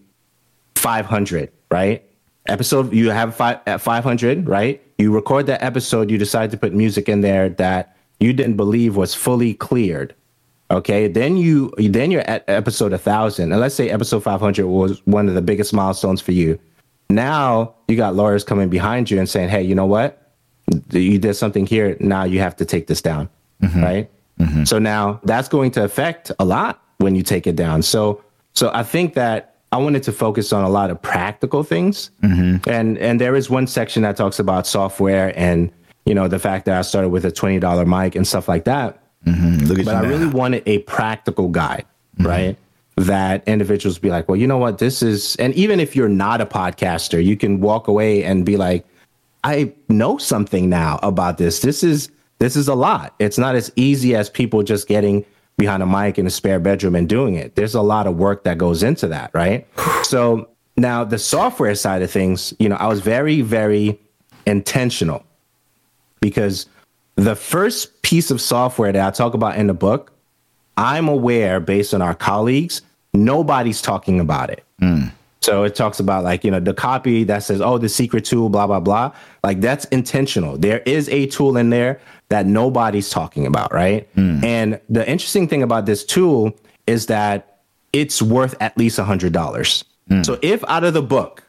500, right? Episode you have five at 500, right? You record that episode, you decide to put music in there that you didn't believe was fully cleared. Okay, then you then you're at episode 1000. And let's say episode 500 was one of the biggest milestones for you. Now you got lawyers coming behind you and saying, "Hey, you know what? You did something here. Now you have to take this down." Mm-hmm. Right? Mm-hmm. So now that's going to affect a lot when you take it down. So so I think that I wanted to focus on a lot of practical things. Mm-hmm. And and there is one section that talks about software and you know the fact that I started with a twenty dollar mic and stuff like that. Mm-hmm. Look at But I now. really wanted a practical guide, right? That individuals be like, well, you know what, this is, and even if you're not a podcaster, you can walk away and be like, I know something now about this. This is this is a lot. It's not as easy as people just getting behind a mic in a spare bedroom and doing it. There's a lot of work that goes into that, right? So now the software side of things, you know, I was very, very intentional because the first piece of software that I talk about in the book, I'm aware based on our colleagues, nobody's talking about it. Hmm. So it talks about like, you know, the copy that says, oh, the secret tool, blah, blah, blah. Like that's intentional. There is a tool in there that nobody's talking about, right? Hmm. And the interesting thing about this tool is that it's worth at least a hundred dollars. Hmm. So if out of the book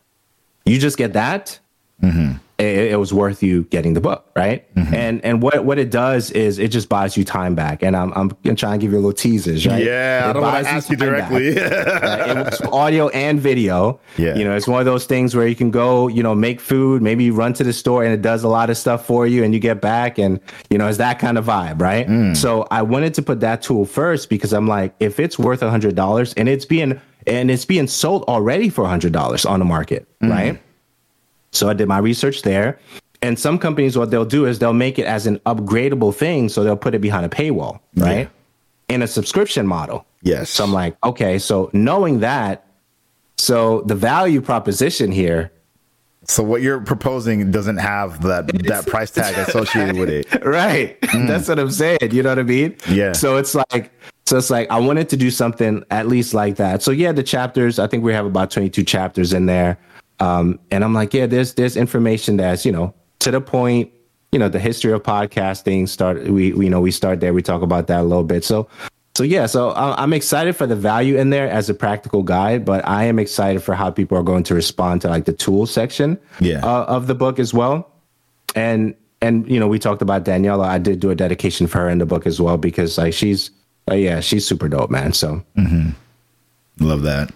you just get that, mm-hmm. It, it was worth you getting the book, right? Mm-hmm. And and what what it does is it just buys you time back. And I'm I'm gonna try and give you a little teasers, right? Yeah, It I don't want to ask you directly. Uh, it audio and video. Yeah. You know, it's one of those things where you can go, you know, make food, maybe you run to the store and it does a lot of stuff for you and you get back and, you know, it's that kind of vibe, right? Mm. So I wanted to put that tool first because I'm like, if it's worth a hundred dollars and it's being and it's being sold already for a hundred dollars on the market, Mm. right? So I did my research there. And some companies, what they'll do is they'll make it as an upgradable thing. So they'll put it behind a paywall, right? In a subscription model. Yes. So I'm like, okay, so knowing that, so the value proposition here, so what you're proposing doesn't have that that price tag associated with it. right? Hmm. That's what I'm saying. You know what I mean? Yeah. So it's like, so it's like I wanted to do something at least like that. So yeah, the chapters. I think we have about 22 chapters in there, um, and I'm like, yeah, there's there's information that's you know to the point. You know, the history of podcasting. Start we, we you know we start there. We talk about that a little bit. So so yeah, so I'm excited for the value in there as a practical guide, but I am excited for how people are going to respond to like the tool section Yeah. uh, of the book as well. And and you know we talked about Daniela. I did do a dedication for her in the book as well because like she's uh, yeah she's super dope man. So mm-hmm. Love that.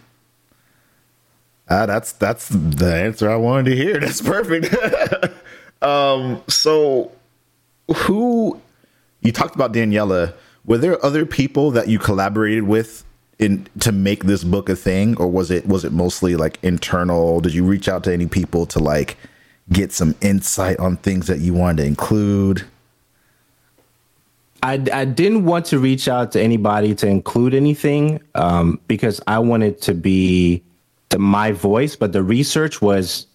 Ah, that's that's the answer I wanted to hear. That's perfect. um, so who you talked about Daniela? Were there other people that you collaborated with in to make this book a thing, or was it was it mostly like internal? Did you reach out to any people to like get some insight on things that you wanted to include? I, I didn't want to reach out to anybody to include anything um, because I wanted to be to my voice, but the research was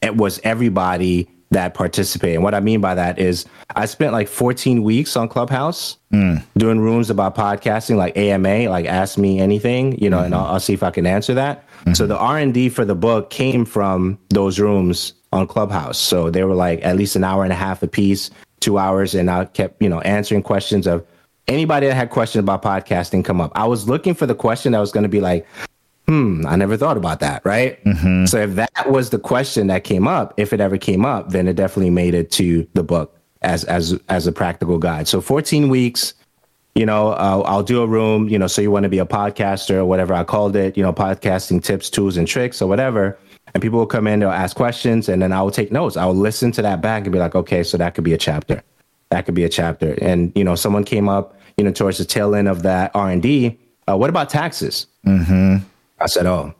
it was everybody that participated. And what I mean by that is I spent like 14 weeks on Clubhouse hmm. doing rooms about podcasting, like AMA, like ask me anything, you know, and I'll, I'll see if I can answer that. Hmm. So the R and D for the book came from those rooms on Clubhouse. So they were like at least an hour and a half a piece, two hours, and I kept you know answering questions of anybody that had questions about podcasting come up. I was looking for the question that was going to be like, hmm, I never thought about that, right? So if that was the question that came up, if it ever came up, then it definitely made it to the book as as as a practical guide. So 14 weeks, you know, uh, I'll do a room, you know, so you want to be a podcaster or whatever I called it, you know, podcasting tips, tools, and tricks or whatever. And people will come in, they'll ask questions, and then I will take notes. I will listen to that back and be like, okay, so that could be a chapter. That could be a chapter. And you know, someone came up, you know, towards the tail end of that R and D. Uh, what about taxes? Mm-hmm. I said, oh,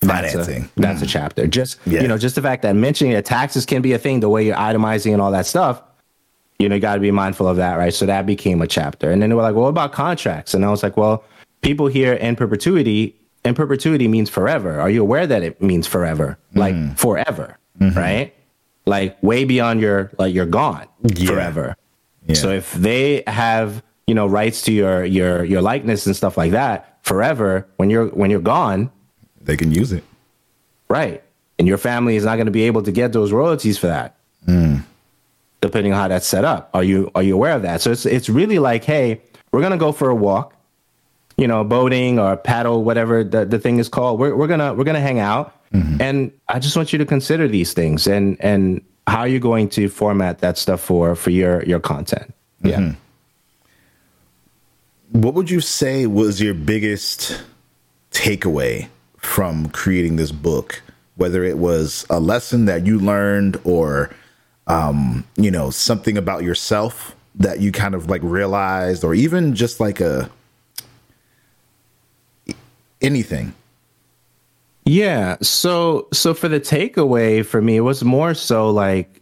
that's a- Financing. That's a mm. chapter. Just Yeah. you know, just the fact that mentioning that taxes can be a thing, the way you're itemizing and all that stuff. You know, you got to be mindful of that, right? So that became a chapter. And then they were like, well, what about contracts? And I was like, well, people here in perpetuity, and perpetuity means forever. Are you aware that it means forever? Mm. Like forever, mm-hmm. right? Like way beyond your, like you're gone Yeah. forever. Yeah. So if they have, you know, rights to your, your, your likeness and stuff like that forever, when you're, when you're gone, They can use it. Right. And your family is not going to be able to get those royalties for that. Hmm. Depending on how that's set up. Are you are you aware of that? So it's it's really like, hey, we're gonna go for a walk, you know, boating or paddle, whatever the, the thing is called. We're we're gonna we're gonna hang out. Mm-hmm. And I just want you to consider these things and and how are you're going to format that stuff for for your your content. Yeah. Mm-hmm. What would you say was your biggest takeaway from creating this book? Whether it was a lesson that you learned or, um, you know, something about yourself that you kind of like realized, or even just like a anything. Yeah. So so for the takeaway for me, it was more so like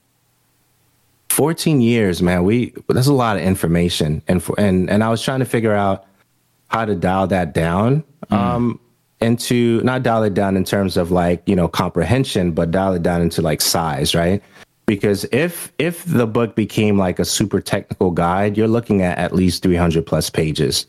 14 years, man. We that's a lot of information, and for and and I was trying to figure out how to dial that down. Um, into not dial it down in terms of like you know comprehension, but dial it down into like size, right? Because if if the book became like a super technical guide, you're looking at at least 300 plus pages.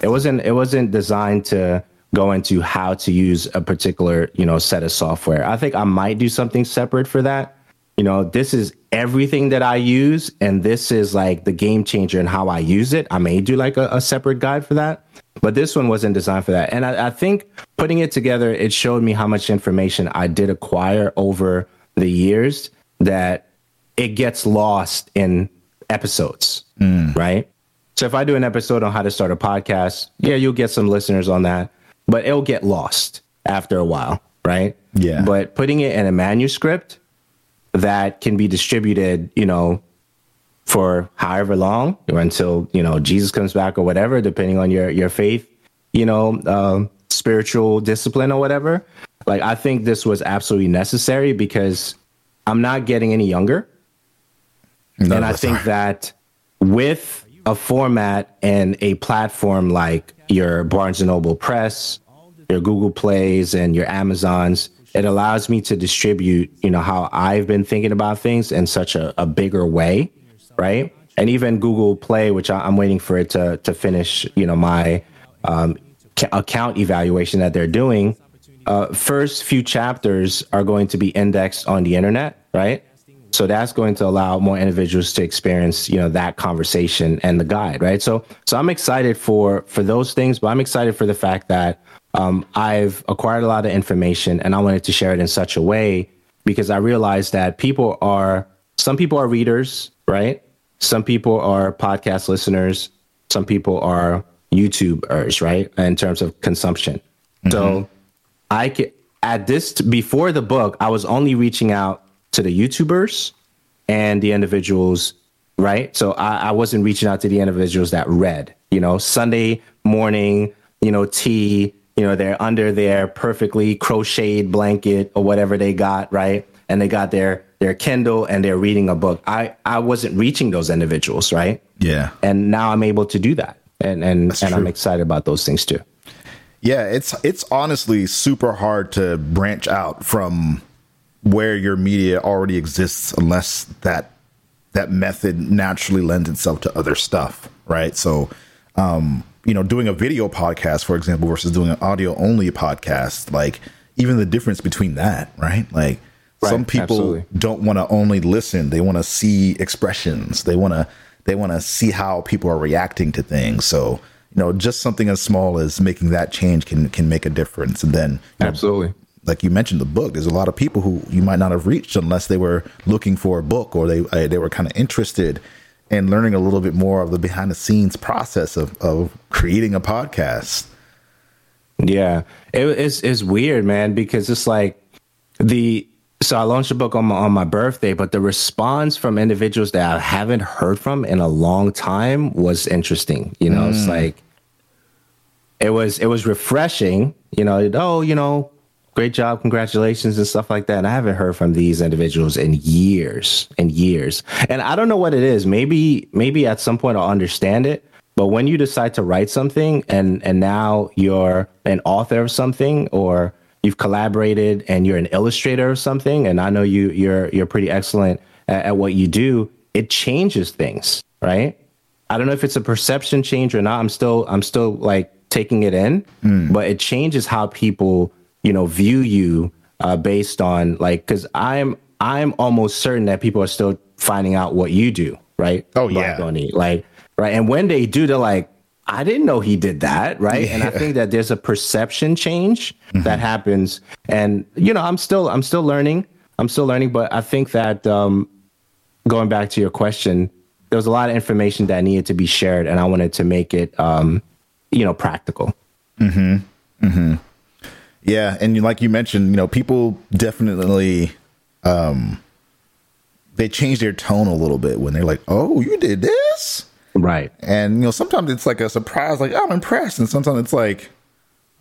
It wasn't it wasn't designed to go into how to use a particular you know set of software. I think I might do something separate for that. You know, this is everything that I use, and this is like the game changer in how I use it. I may do like a, a separate guide for that, but this one wasn't designed for that. And I, I think putting it together, it showed me how much information I did acquire over the years that it gets lost in episodes, hmm. right? So if I do an episode on how to start a podcast, yeah, you'll get some listeners on that, but it'll get lost after a while, right? Yeah. But putting it in a manuscript that can be distributed, you know, for however long or until you know Jesus comes back or whatever, depending on your your faith, you know, um, spiritual discipline or whatever. Like I think this was absolutely necessary because I'm not getting any younger, None and I think that with a format and a platform like your Barnes and Noble Press, your Google Plays, and your Amazons, it allows me to distribute, you know, how I've been thinking about things in such a, a bigger way, right? And even Google Play, which I, I'm waiting for it to to finish, you know, my um, ca- account evaluation that they're doing. Uh, first few chapters are going to be indexed on the internet, right? So that's going to allow more individuals to experience, you know, that conversation and the guide, right? So, so I'm excited for for those things, but I'm excited for the fact that um, I've acquired a lot of information and I wanted to share it in such a way because I realized that people are some people are readers, right? Some people are podcast listeners. Some people are YouTubers, right? In terms of consumption. So I could at this before the book, I was only reaching out to the YouTubers and the individuals, right? So I, I wasn't reaching out to the individuals that read, you know, Sunday morning, you know, tea, you know, they're under their perfectly crocheted blanket or whatever they got, right? And they got their their Kindle and they're reading a book. I I wasn't reaching those individuals, right? Yeah. And now I'm able to do that. And and and I'm excited about those things too. Yeah, it's it's honestly super hard to branch out from where your media already exists unless that that method naturally lends itself to other stuff, right? So, um, you know, doing a video podcast, for example, versus doing an audio only podcast, like even the difference between that, right? Like Right, some people absolutely. don't want to only listen; they want to see expressions. They want to they want to see how people are reacting to things. So, you know, just something as small as making that change can can make a difference. And then, you know, Absolutely. like you mentioned, the book. There's a lot of people who you might not have reached unless they were looking for a book or they uh, they were kind of interested in learning a little bit more of the behind the scenes process of of creating a podcast. Yeah, it, it's it's weird, man, because it's like the so I launched a book on my on my birthday, but the response from individuals that I haven't heard from in a long time was interesting. You know, it's mm. like it was it was refreshing. You know, oh, you know, great job, congratulations, and stuff like that. And I haven't heard from these individuals in years and years. And I don't know what it is. Maybe maybe at some point I'll understand it. But when you decide to write something and and now you're an author of something or you've collaborated and you're an illustrator of something, and I know you you're you're pretty excellent at, at what you do, it changes things, right? I don't know if it's a perception change or not. I'm still I'm still like taking it in, hmm. but it changes how people you know view you uh, based on like because I'm I'm almost certain that people are still finding out what you do, right? Oh, Black yeah. Oni, like right, and when they do, they're like. I didn't know he did that, right? And I think that there's a perception change that happens, and you know, I'm still, I'm still learning, I'm still learning, but I think that um, going back to your question, there was a lot of information that needed to be shared, and I wanted to make it, um, you know, practical. Yeah, and like you mentioned, you know, people definitely um they change their tone a little bit when they're like, "Oh, you did this?" Right. And you know, sometimes it's like a surprise, like I'm impressed, and sometimes it's like,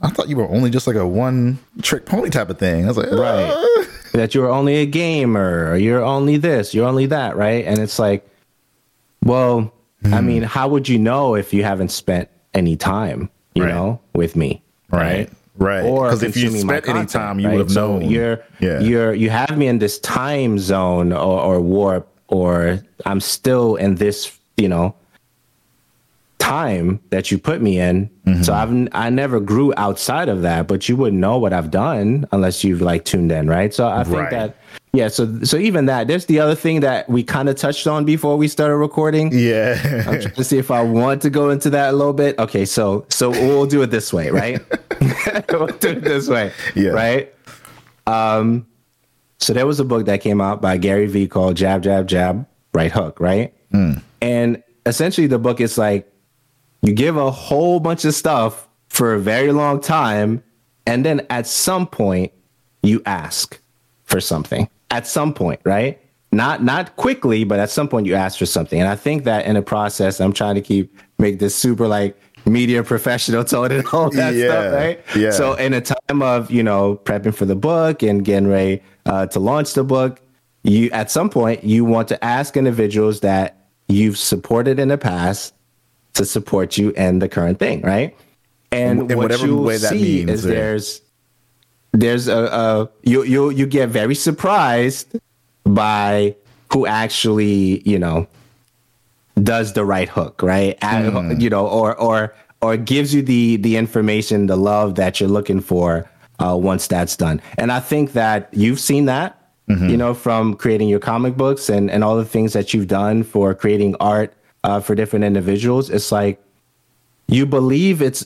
I thought you were only just like a one trick pony type of thing. I was like, Right. "Uh." that you're only a gamer, or you're only this, you're only that, right? And it's like, well, I mean, how would you know if you haven't spent any time, you Right. know, with me, Right. Right. Or 'Cause if you spent any time, you right? would have So known. You're, Yeah. you're, you have me in this time zone or, or warp, or I'm still in this, you know, time that you put me in. Mm-hmm. So I've I never grew outside of that, but you wouldn't know what I've done unless you've like tuned in, right? So I think Right. that yeah, so so even that there's the other thing that we kind of touched on before we started recording. Yeah. I'm trying to see if I want to go into that a little bit. Okay, so so we'll do it this way, right? we'll do it this way, Yeah. right? Um, So there was a book that came out by Gary Vee called Jab, Jab, Jab, Right Hook, right? And essentially the book is like you give a whole bunch of stuff for a very long time, and then at some point you ask for something. At some point, right? Not not quickly, but at some point you ask for something. And I think that in the process, I'm trying to keep make this super like media professional tone and all that Yeah, stuff, right? yeah. So in a time of you know prepping for the book and getting ready uh, to launch the book, you at some point you want to ask individuals that you've supported in the past to support you in the current thing, right? And In what whatever you'll way that see means, is yeah. there's there's a, a you you you get very surprised by who actually you know does the right hook, right? Hmm. you know, or or or gives you the the information, the love that you're looking for uh, once that's done. And I think that you've seen that, Mm-hmm. you know, from creating your comic books and and all the things that you've done for creating art uh, for different individuals. It's like you believe it's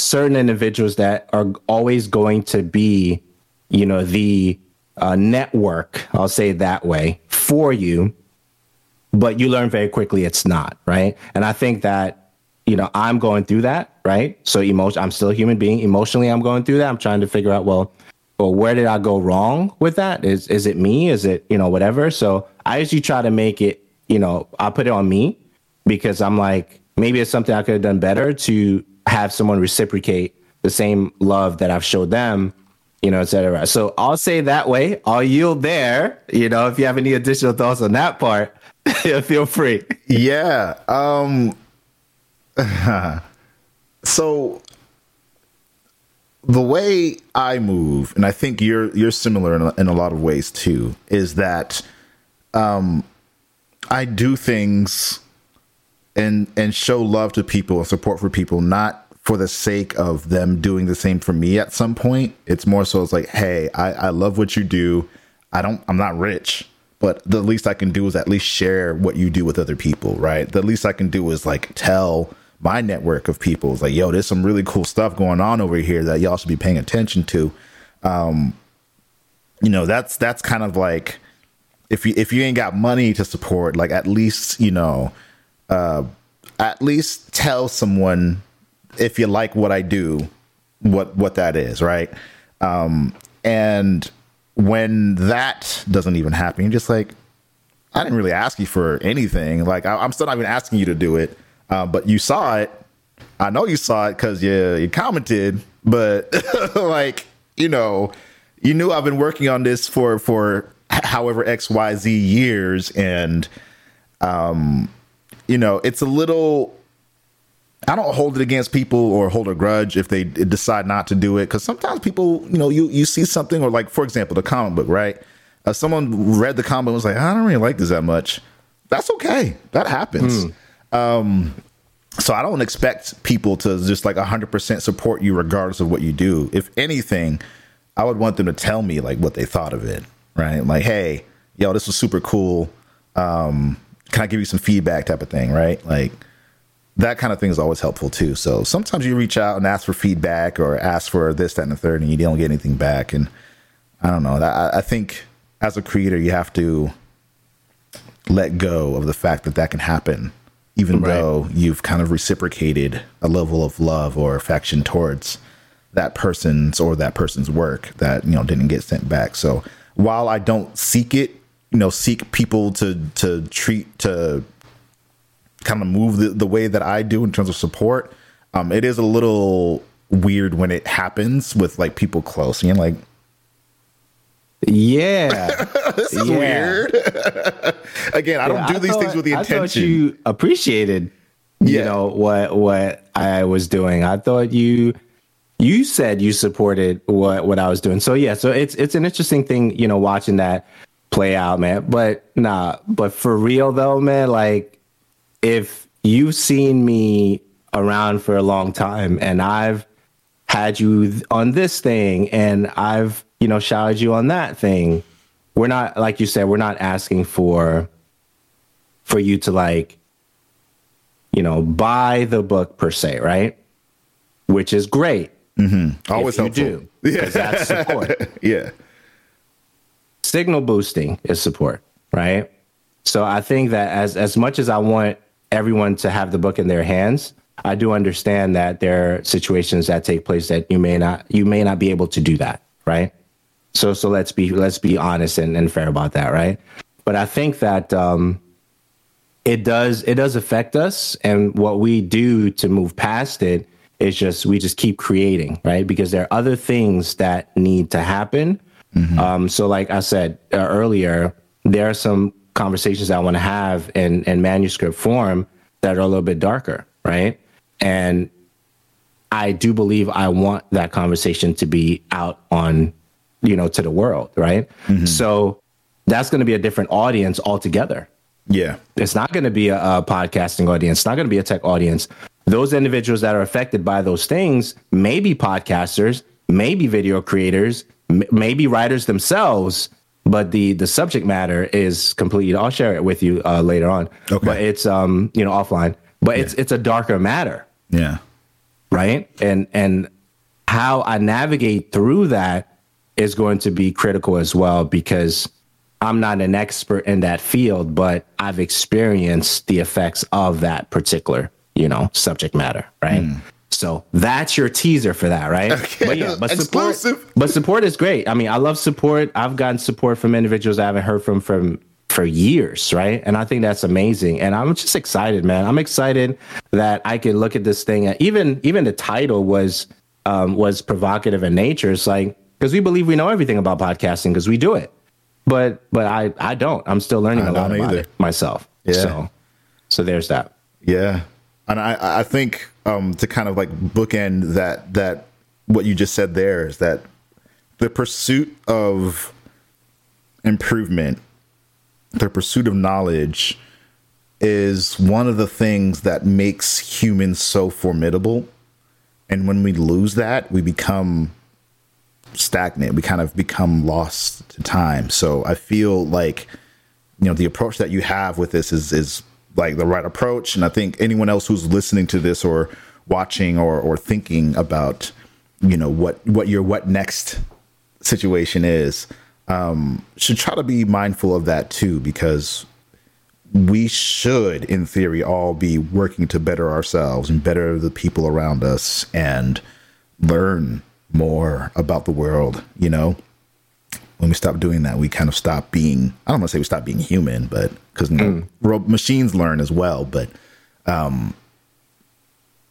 certain individuals that are always going to be, you know, the uh, network. I'll say that way for you but you learn very quickly it's not right? And i think that you know i'm going through that right? So emotion i'm still a human being. Emotionally i'm going through that. I'm trying to figure out well well where did i go wrong with that? Is is it me? Is it you know whatever? So i usually try to make it you know i put it on me because i'm like maybe it's something i could have done better to have someone reciprocate the same love that i've showed them you know, et cetera. So I'll say that way. I'll yield there. You know, if you have any additional thoughts on that part, feel free. Yeah. Um so the way I move, and I think you're you're similar in a, in a lot of ways too, is that um I do things and and show love to people and support for people not for the sake of them doing the same for me at some point. It's more so it's like hey i i love what you do. I don't i'm not rich but the least i can do is at least share what you do with other people right? The least i can do is like tell my network of people. It's like yo there's some really cool stuff going on over here that y'all should be paying attention to. Um you know that's that's kind of like if you if you ain't got money to support like at least you know uh at least tell someone if you like what I do, what what that is, right? Um, and when that doesn't even happen, you're just like, I didn't really ask you for anything. Like I, I'm still not even asking you to do it, uh, but you saw it. I know you saw it because you you commented, but like you know, you knew I've been working on this for for however X Y Z years, and um, you know, it's a little I don't hold it against people or hold a grudge if they decide not to do it because sometimes people, you know, you you see something or like for example the comic book, right? Uh, someone read the comic and was like, I don't really like this that much. That's okay. That happens. Um, so I don't expect people to just like 100% support you regardless of what you do. If anything, I would want them to tell me like what they thought of it, right? Like, hey, yo, this was super cool. Um, can I give you some feedback type of thing, right? Like that kind of thing is always helpful too. So sometimes you reach out and ask for feedback or ask for this, that, and the third, and you don't get anything back. And I don't know. I, I think as a creator, you have to let go of the fact that that can happen, even Right. though you've kind of reciprocated a level of love or affection towards that person's or that person's work that you know didn't get sent back. So while I don't seek it, you know, seek people to to treat to kind of move the, the way that I do in terms of support, um, it is a little weird when it happens with like people close. And you're like, Yeah. this is Yeah. weird. Again, I don't Yeah, do these thought- things with the I thought intention. you appreciated, you know, what what I was doing. I thought you you said you supported what what I was doing. So yeah, so it's it's an interesting thing, you know, watching that play out, man. But nah, but for real though, man, like if you've seen me around for a long time and I've had you on this thing and I've, you know, shouted you on that thing. We're not like you said, we're not asking for for you to like you know, buy the book per se, right? Which is great. Mm-hmm. Always if you helpful. do, because that's support. yeah. Signal boosting is support, right? So I think that as as much as I want everyone to have the book in their hands, I do understand that there are situations that take place that you may not you may not be able to do that, right? So so let's be let's be honest and, and fair about that, right? But I think that um, it does it does affect us, and what we do to move past it is just we just keep creating, right? Because there are other things that need to happen. Um, so, like I said uh, earlier, there are some conversations I want to have in in manuscript form that are a little bit darker, right? And I do believe I want that conversation to be out on, you know, to the world, right? So that's going to be a different audience altogether. Yeah. It's not going to be a, a podcasting audience. It's not going to be a tech audience. Those individuals that are affected by those things may be podcasters, maybe video creators, m- maybe writers themselves. But the the subject matter is completely. I'll share it with you uh, later on. Okay. But it's um you know offline. But it's it's a darker matter Yeah. right and and how i navigate through that is going to be critical as well because i'm not an expert in that field but i've experienced the effects of that particular you know subject matter right so that's your teaser for that right Okay, but yeah but support exclusive. but support is great i mean i love support i've gotten support from individuals i haven't heard from from for years, right? And I think that's amazing. And I'm just excited, man. I'm excited that I can look at this thing. Even even the title was um, was provocative in nature. It's like because we believe we know everything about podcasting because we do it, but but I I don't. I'm still learning I a lot about either. it myself. Yeah. So so there's that. Yeah, and I I think um, to kind of like bookend that that what you just said there is that the pursuit of improvement, the pursuit of knowledge, is one of the things that makes humans so formidable. And when we lose that, we become stagnant. We kind of become lost to time. So I feel like you know the approach that you have with this is is like the right approach. And i think anyone else who's listening to this or watching or or thinking about you know what what your what next situation is um should try to be mindful of that too because we should in theory all be working to better ourselves and better the people around us and learn more about the world you know when we stop doing that, we kind of stop being, I don't want to say we stop being human, but because machines learn as well. But um,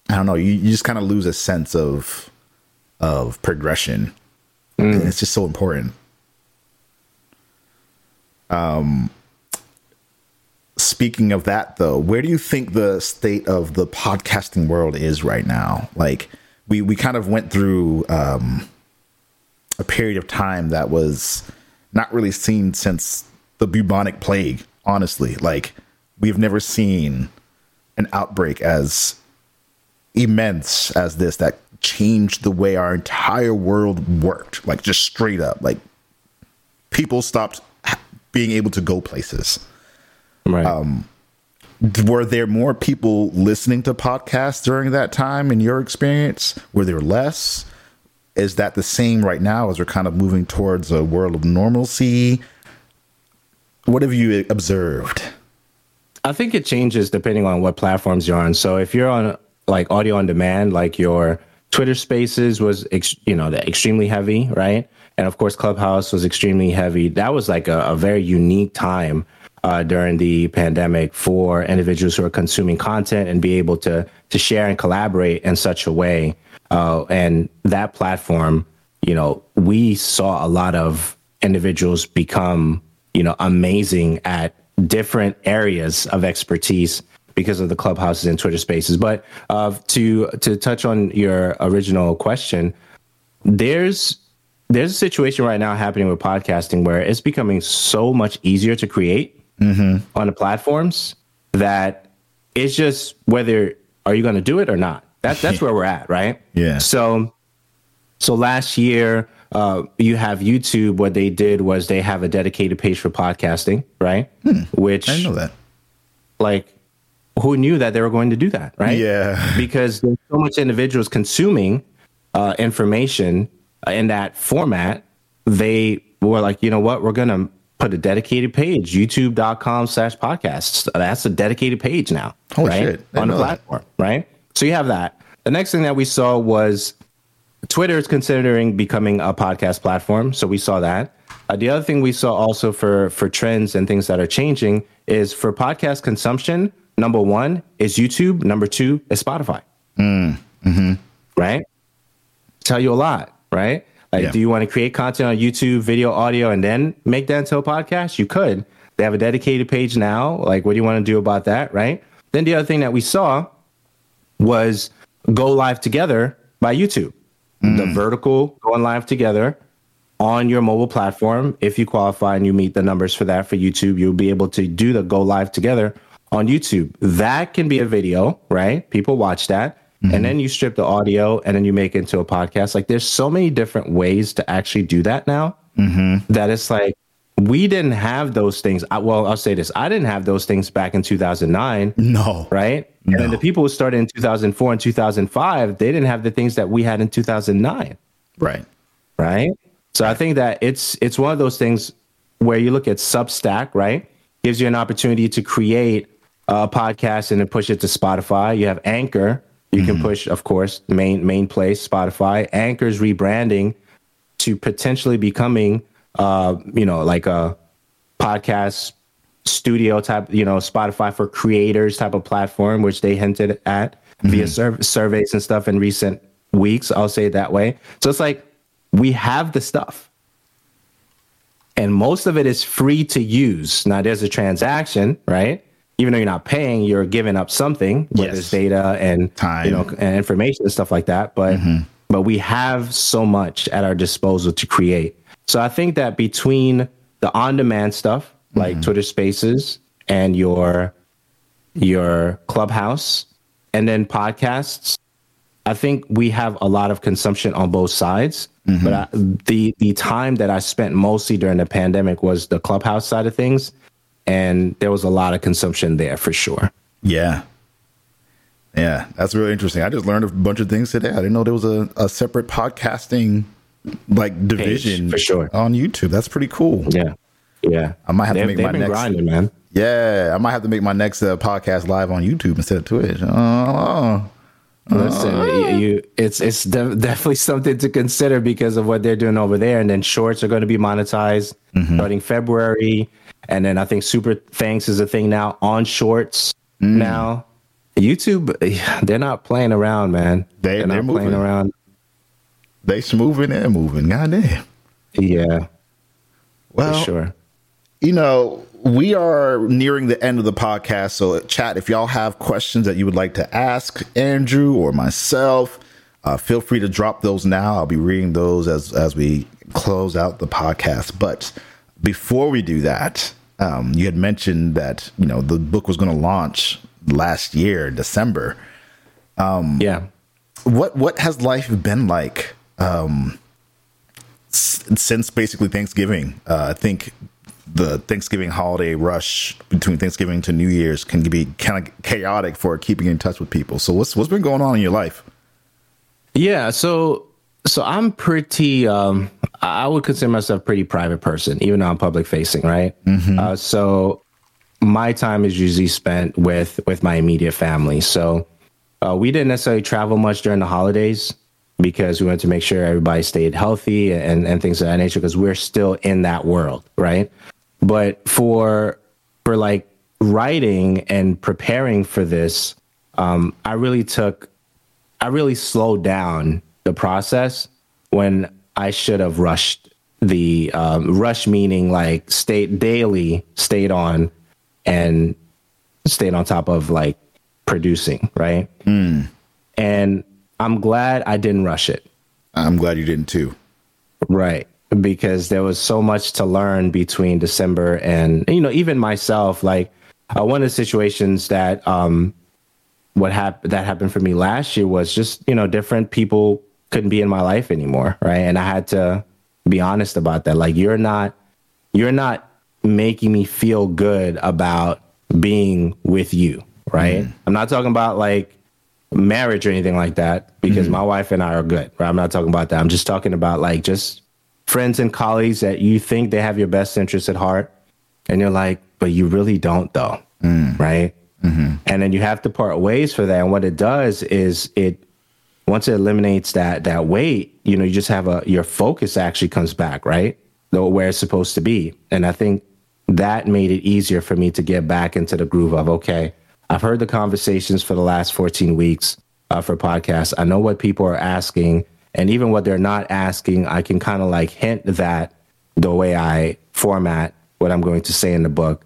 I don't know, you, you just kind of lose a sense of of progression. And it's just so important. Um, speaking of that, though, where do you think the state of the podcasting world is right now? Like, we, we kind of went through um, a period of time that was not really seen since the bubonic plague honestly. Like we've never seen an outbreak as immense as this that changed the way our entire world worked like just straight up. Like people stopped being able to go places. Right. Um, were there more people listening to podcasts during that time in your experience? Were there less is that the same right now as we're kind of moving towards a world of normalcy what have you observed I think it changes depending on what platforms you're on. So if you're on like audio on demand, like your Twitter Spaces was, ex- you know, extremely heavy, right? And of course, Clubhouse was extremely heavy. That was like a, a very unique time uh, during the pandemic for individuals who are consuming content and be able to to share and collaborate in such a way. Uh, and that platform, you know, we saw a lot of individuals become, you know, amazing at different areas of expertise because of the clubhouses and Twitter spaces. But uh, to to touch on your original question, there's there's a situation right now happening with podcasting where it's becoming so much easier to create on the platforms that it's just whether are you going to do it or not. That that's where we're at, right? Yeah. So so last year, uh, you have YouTube. What they did was they have a dedicated page for podcasting, right? Which i know that like who knew that they were going to do that, right? Yeah. because there's so much individuals consuming uh, information in that format. They were like, you know what, we're gonna put a dedicated page, youtube.com slash podcasts. That's a dedicated page now. Holy right? shit. On the know that. platform, right? So you have that. The next thing that we saw was Twitter is considering becoming a podcast platform. So we saw that. Uh, the other thing we saw also for for trends and things that are changing is for podcast consumption. Number one is YouTube. Number two is Spotify. mm-hmm Right. Tell you a lot. Right. Like, Yeah. do you want to create content on YouTube, video, audio, and then make that into a podcast? You could. They have a dedicated page now. Like, what do you want to do about that? Right. Then the other thing that we saw was go live together by YouTube. The hmm. vertical going live together on your mobile platform. If you qualify and you meet the numbers for that for YouTube, you'll be able to do the go live together on YouTube. That can be a video, right? People watch that. And hmm. then you strip the audio and then you make it into a podcast. Like there's so many different ways to actually do that now mm-hmm. that it's like we didn't have those things. I, well, I'll say this I didn't have those things back in 2009 No. right? And then the people who started in 2004 and 2005, they didn't have the things that we had in 2009, Right. right? So I think that it's it's one of those things where you look at Substack, right? Gives you an opportunity to create a podcast and then push it to Spotify. You have Anchor, you can mm-hmm. push, of course, main main place Spotify. Anchor's rebranding to potentially becoming, uh, you know, like a podcast studio type, you know, Spotify for creators type of platform, which they hinted at via sur- surveys and stuff in recent weeks. I'll say it that way. So it's like we have the stuff. And most of it is free to use. Now there's a transaction, right? Even though you're not paying, you're giving up something, whether Yes. it's data and Time. you know, and information and stuff like that. But but we have so much at our disposal to create. So I think that between the on-demand stuff like mm-hmm. Twitter Spaces and your your Clubhouse and then podcasts, I think we have a lot of consumption on both sides. Mm-hmm. But I, the the time that I spent mostly during the pandemic was the Clubhouse side of things, and there was a lot of consumption there for sure. Yeah. Yeah, that's really interesting. I just learned a bunch of things today. I didn't know there was a, a separate podcasting like division for sure. on YouTube. That's pretty cool. Yeah, yeah. I might have to They've- make my next- grinding, man. Yeah, I might have to make my next uh, podcast live on YouTube instead of Twitch. Oh, Listen, you, you it's it's de- definitely something to consider because of what they're doing over there. And then shorts are going to be monetized mm-hmm. starting February, and then I think Super Thanks is a thing now on shorts mm. now. YouTube, they're not playing around, man. They- are they're not playing around. They smoothing and moving. Goddamn. Yeah, Well, for sure. you know, we are nearing the end of the podcast. So, chat, if y'all have questions that you would like to ask Andrew or myself, uh, feel free to drop those now. I'll be reading those as as we close out the podcast. But before we do that, um, you had mentioned that you know the book was going to launch last year, December. Yeah. What what has life been like um, s- since basically Thanksgiving? Uh, I think the Thanksgiving holiday rush between Thanksgiving to New Year's can be kind of chaotic for keeping in touch with people. So what's what's been going on in your life? Yeah, so so I'm pretty um I would consider myself a pretty private person, even though I'm public facing, right? Uh, so my time is usually spent with with my immediate family. So uh, we didn't necessarily travel much during the holidays because we wanted to make sure everybody stayed healthy and, and things of that nature because we're still in that world, right? But for for like writing and preparing for this, um, I really took I really slowed down the process when I should have rushed the um, rush meaning like stayed daily stayed on and stayed on top of like producing right and I'm glad I didn't rush it I'm glad you didn't too. Right. Because there was so much to learn between December and, you know, even myself, like uh, one of the situations that, um, what happened that happened for me last year was just, you know, different people couldn't be in my life anymore. Right. And I had to be honest about that. Like, you're not, you're not making me feel good about being with you. Right. I'm not talking about like, marriage or anything like that because mm-hmm. my wife and I are good. Right? I'm not talking about that. I'm just talking about like just friends and colleagues that you think they have your best interest at heart, and you're like, but you really don't, though, mm. right? Mm-hmm. And then you have to part ways for that. And what it does is it once it eliminates that that weight, you know, you just have a your focus actually comes back, right? Though where it's supposed to be. And I think that made it easier for me to get back into the groove of okay, I've heard the conversations for the last 14 weeks uh, for podcasts. I know what people are asking, and even what they're not asking, I can kind of like hint that the way I format what I'm going to say in the book.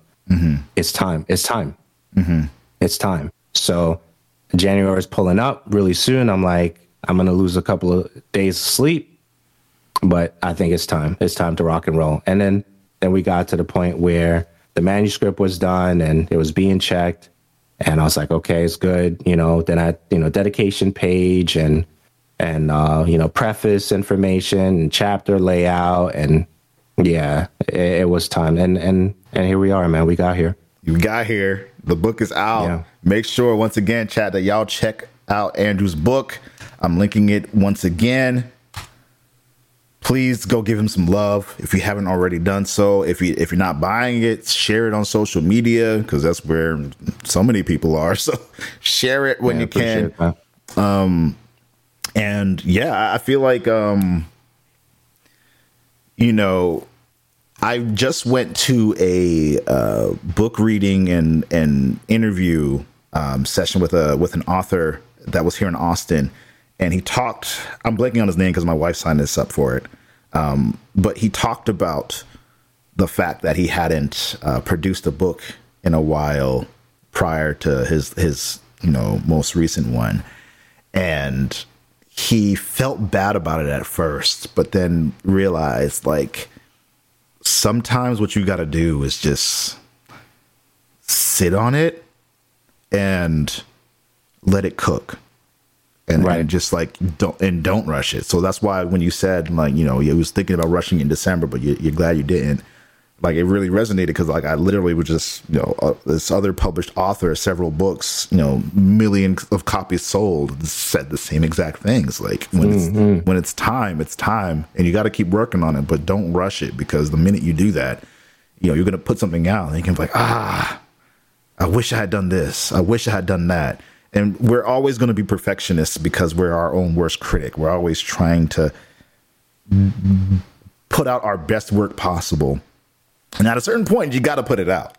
It's time. It's time. It's time. So January is pulling up really soon. I'm like, I'm gonna lose a couple of days of sleep, but I think it's time. It's time to rock and roll. And then then we got to the point where the manuscript was done and it was being checked, and I was like, okay, it's good. You know, then I you know dedication page and and uh, you know preface information and chapter layout and yeah, it, it was time. And and and here we are, man. We got here. You got here. The book is out. Yeah. Make sure, once again, chat, that y'all check out Andrew's book. I'm linking it once again. Please go give him some love if you haven't already done so. If you if you're not buying it, share it on social media because that's where so many people are. So share it when Yeah, you can. that. and yeah i feel like um you know i just went to a uh, book reading and and interview um, session with a with an author that was here in austin and he talked i'm blanking on his name because my wife signed this up for it. Um, but he talked about the fact that he hadn't uh, produced a book in a while prior to his his you know most recent one. And he felt bad about it at first but then realized like sometimes what you got to do is just sit on it and let it cook and, Right. and just like don't and don't rush it so that's why when you said like you know you was thinking about rushing in december but you, you're glad you didn't like it really resonated because like I literally was just you know uh, this other published author, several books, you know, millions of copies sold, said the same exact things. Like when it's when it's time, it's time, and you got to keep working on it, but don't rush it because the minute you do that, you know, you're gonna put something out and you can be like, ah, I wish I had done this, I wish I had done that, and we're always gonna be perfectionists because we're our own worst critic. We're always trying to put out our best work possible. And at a certain point, you got to put it out.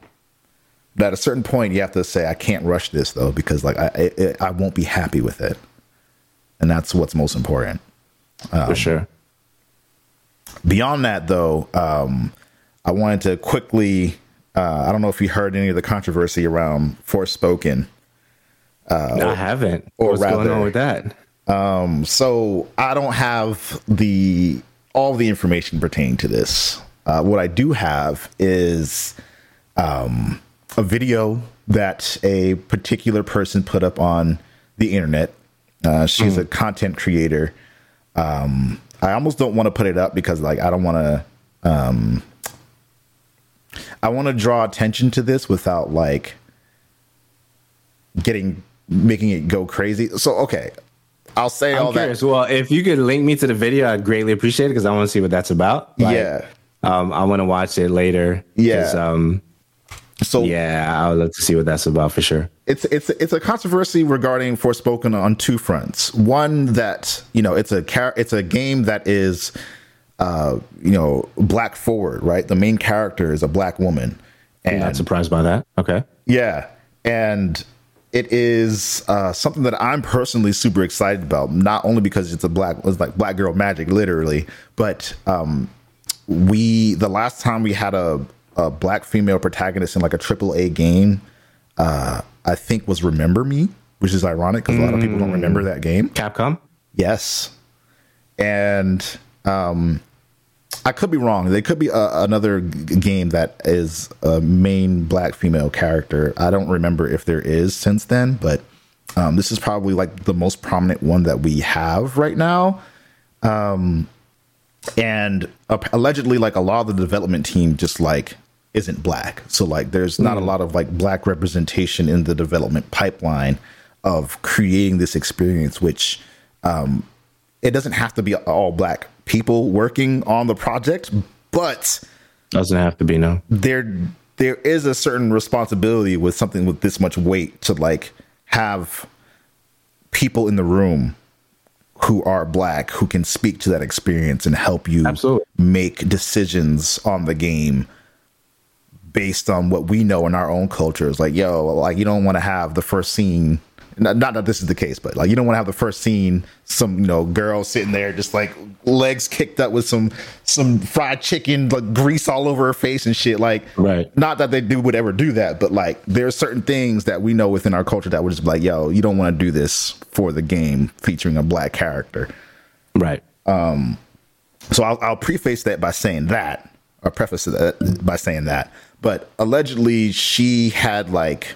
But at a certain point, you have to say, "I can't rush this though, because like I, I, I won't be happy with it." And that's what's most important. for sure. Beyond that, though, um, I wanted to quickly. Uh, I don't know if you heard any of the controversy around Forspoken. I haven't. Uh, or What's going rather- on with that? so I don't have the all the information pertaining to this. Uh, what I do have is um, a video that a particular person put up on the internet. Uh, she's a content creator. Um, I almost don't want to put it up because, like, I don't want to. Um, I want to draw attention to this without like getting making it go crazy. So okay, I'll say all I'm that. curious. Well, if you could link me to the video, I'd greatly appreciate it because I want to see what that's about. Like, yeah. Um, I want to watch it later. Yeah. Um, So yeah, I would love to see what that's about for sure. it's it's it's a controversy regarding Forspoken on two fronts. One that you know it's a char- it's a game that is uh you know black forward, right? The main character is a black woman, I'm not surprised by that. Okay. yeah, and it is uh, something that I'm personally super excited about. Not only because it's a black, it's like black girl magic, literally, but um, we the last time we had a, a black female protagonist in like a triple A game, uh, I think was Remember Me, which is ironic because a lot of people don't remember that game. Capcom. Yes, and um, I could be wrong. They could be a, another g- game that is a main black female character. I don't remember if there is since then, but um, this is probably like the most prominent one that we have right now. Um, and uh, allegedly, like a lot of the development team just like isn't black. So like, there's not a lot of like black representation in the development pipeline of creating this experience, which um, it doesn't have to be all black people working on the project, but Doesn't have to be no. there there is a certain responsibility with something with this much weight to like have people in the room who are black who can speak to that experience and help you Absolutely. make decisions on the game based on what we know in our own cultures like yo like you don't want to have the first scene not, not that this is the case but like you don't want to have the first scene some you know girl sitting there just like legs kicked up with some some fried chicken like grease all over her face and shit like Right. not that they do would ever do that but like there's certain things that we know within our culture that would just be like yo you don't want to do this for the game featuring a black character Right. Um, so I'll, I'll preface that by saying that, or preface that by saying that. But allegedly, she had like.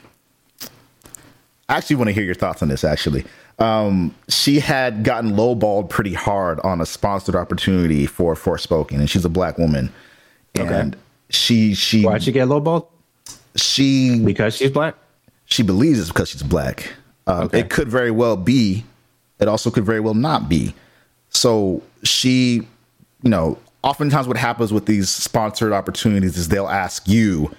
I actually want to hear your thoughts on this. Actually, um, she had gotten lowballed pretty hard on a sponsored opportunity for Forspoken, and she's a black woman. Okay. And she she Why'd she get lowballed? she Because she's black. she believes it's because she's black. Um, Okay. It could very well be. It also could very well not be. So she, you know, oftentimes what happens with these sponsored opportunities is they'll ask you,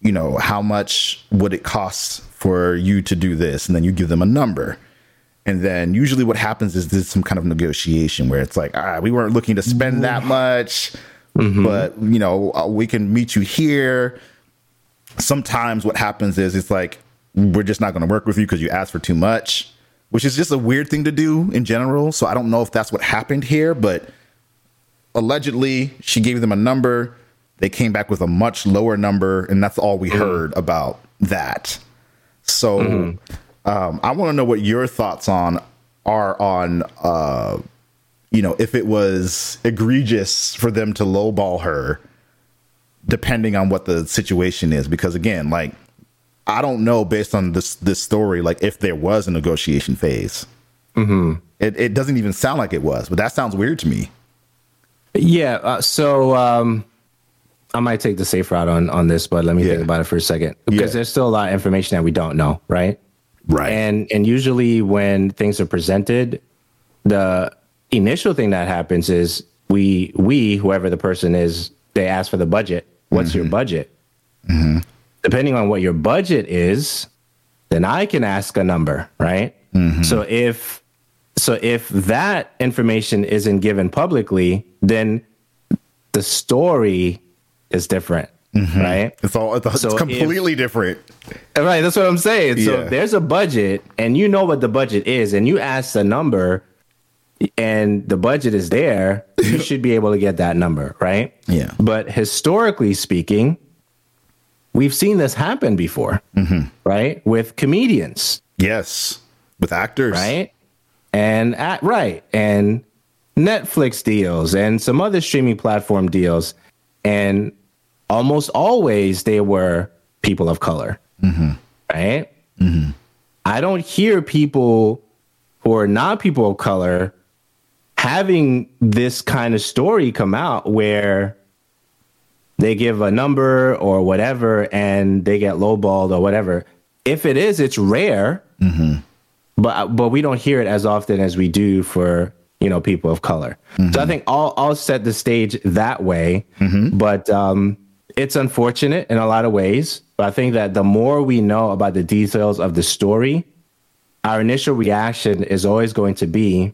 you know, how much would it cost for you to do this, and then you give them a number. And then usually what happens is there's some kind of negotiation where it's like, ah, we weren't looking to spend that much, but you know, uh, we can meet you here. Sometimes what happens is it's like we're just not going to work with you because you asked for too much which is just a weird thing to do in general. So i don't know if that's what happened here but allegedly she gave them a number. They came back with a much lower number and that's all we heard about that so um, i want to know what your thoughts on are on uh, you know if it was egregious for them to lowball her depending on what the situation is because again like i don't know based on this this story like if there was a negotiation phase mm-hmm. it, it doesn't even sound like it was but that sounds weird to me Yeah. Uh, so um, I might take the safe route on on this, but let me Yeah. think about it for a second because Yeah. there's still a lot of information that we don't know, right? right And and usually when things are presented, the initial thing that happens is we we whoever the person is, they ask for the budget. What's your mm-hmm. budget? Mm-hmm. Depending on what your budget is, then I can ask a number, right? Mm-hmm. So if so if that information isn't given publicly, then the story is different, right? it's all it's, So if- completely different Right, that's what I'm saying. So Yeah. if there's a budget and you know what the budget is and you ask the number and the budget is there, you should be able to get that number, right? Yeah. But historically speaking, we've seen this happen before, Mm-hmm. right? With comedians, yes with actors right? And at right, and Netflix deals and some other streaming platform deals. And almost always they were people of color. Mm-hmm. Right? Mm-hmm. I don't hear people who are not people of color having this kind of story come out where they give a number or whatever and they get lowballed or whatever. If it is, it's rare mm-hmm. but but we don't hear it as often as we do for you know people of color. So I think I'll I'll set the stage that way. But um, it's unfortunate in a lot of ways. But I think that the more we know about the details of the story, our initial reaction is always going to be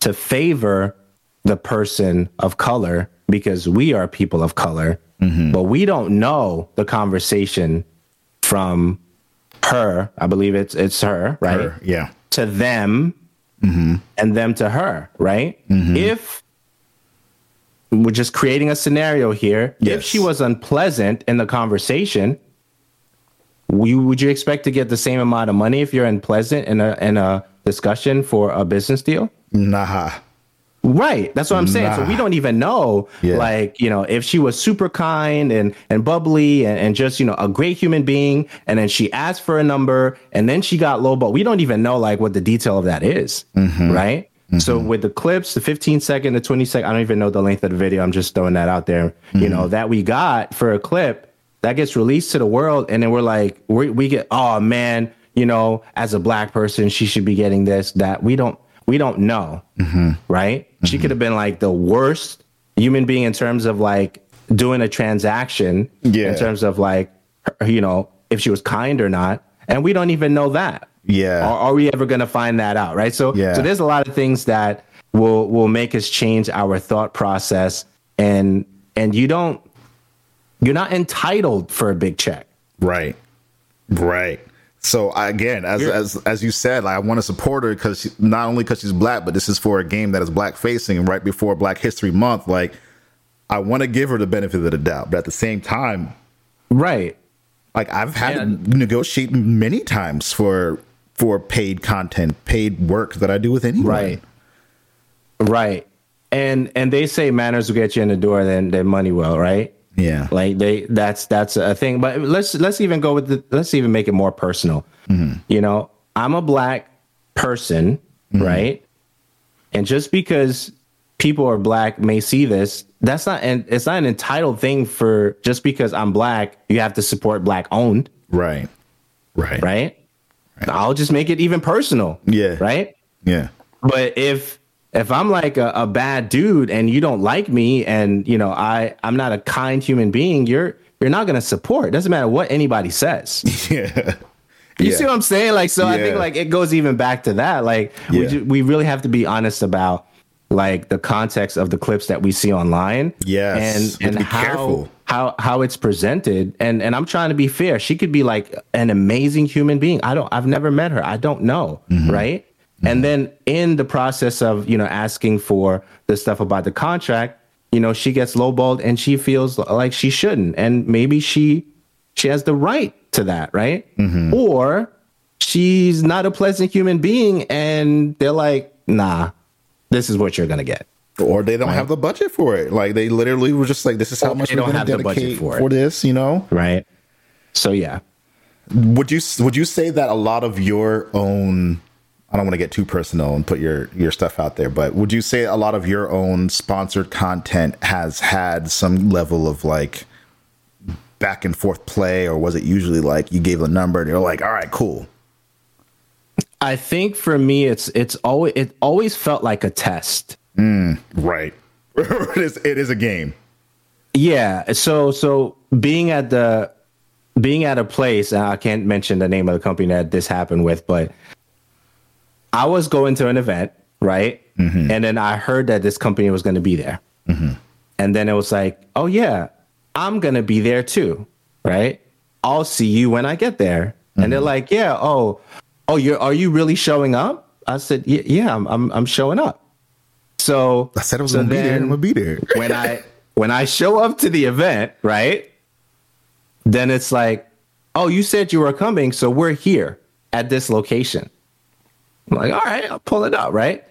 to favor the person of color because we are people of color, mm-hmm. but we don't know the conversation from her. I believe it's it's her, right? Her, yeah To them mm-hmm. and them to her, right? Mm-hmm. If we're just creating a scenario here, if she was unpleasant in the conversation, we, would you expect to get the same amount of money if you're unpleasant in a in a discussion for a business deal? nah Right. That's what I'm saying. So we don't even know, Yeah. like, you know, if she was super kind and, and bubbly and, and just, you know, a great human being. And then she asked for a number and then she got low, but we don't even know like what the detail of that is, mm-hmm. Right. So mm-hmm. with the clips, the 15 second, the 20 second, I don't even know the length of the video. I'm just throwing that out there, you know, mm-hmm. that we got for a clip that gets released to the world. And then we're like, we, we get, oh man, you know, as a black person, she should be getting this, that we don't, we don't know, mm-hmm. right? She could have been like the worst human being in terms of like doing a transaction, Yeah. in terms of like, you know, if she was kind or not, and we don't even know that. Yeah. Are, are we ever going to find that out? Right. So, Yeah. so there's a lot of things that will will make us change our thought process, and and you don't, you're not entitled for a big check. Right. Right. So again, as You're- as as you said, like, I want to support her because not only because she's black, but this is for a game that is black facing right before Black History Month. Like, I want to give her the benefit of the doubt, but at the same time, Right. like I've had Yeah. to negotiate many times for for paid content, paid work that I do with anyone. Right. Right. And and they say manners will get you in the door, then then money will, right? Yeah. Like they that's that's a thing. But let's let's even go with the let's even make it more personal. Mm-hmm. You know, I'm a black person, mm-hmm. right? And just because people are black may see this, that's not and it's not an entitled thing for just because I'm black, you have to support black owned, Right. Right. right? I'll just make it even personal. Yeah. Right? Yeah. But if if I'm like a, a bad dude and you don't like me and you know I I'm not a kind human being, you're you're not gonna support. It doesn't matter what anybody says. Yeah. You Yeah. see what I'm saying? Like so I think like it goes even back to that. Like we ju- we really have to be honest about like the context of the clips that we see online. Yes. And and be how careful. How how it's presented. And and I'm trying to be fair. She could be like an amazing human being. I don't I've never met her. I don't know. Mm-hmm. Right. And then in the process of, you know, asking for the stuff about the contract, you know, she gets lowballed and she feels like she shouldn't. And maybe she she has the right to that, right? Mm-hmm. Or she's not a pleasant human being and they're like, nah, this is what you're gonna get. Or they don't have the budget for it. Like they literally were just like, "This is how Or much they we're don't going to the budget dedicate for for, this." You know? Right. So yeah. Would you would you say that a lot of your own I don't want to get too personal and put your your stuff out there, but would you say a lot of your own sponsored content has had some level of like back and forth play or was it usually like you gave a number and you're like, "All right, cool." I think for me it's it's always it always felt like a test. Mm. Right. it is it is a game. Yeah. So so being at the being at a place, I can't mention the name of the company that this happened with, but I was going to an event, right? Mm-hmm. And then I heard that this company was going to be there. Mm-hmm. And then it was like, oh yeah, I'm going to be there too, right? I'll see you when I get there. And they're mm-hmm. like, yeah, oh, oh, you're are you really showing up? I said, yeah, I'm I'm, I'm showing up. So I said I was so going to be there. I'm going to be there. when I when I show up to the event, right? Then it's like, oh, you said you were coming, so we're here at this location. I'm like, all right, I'll pull it up, right?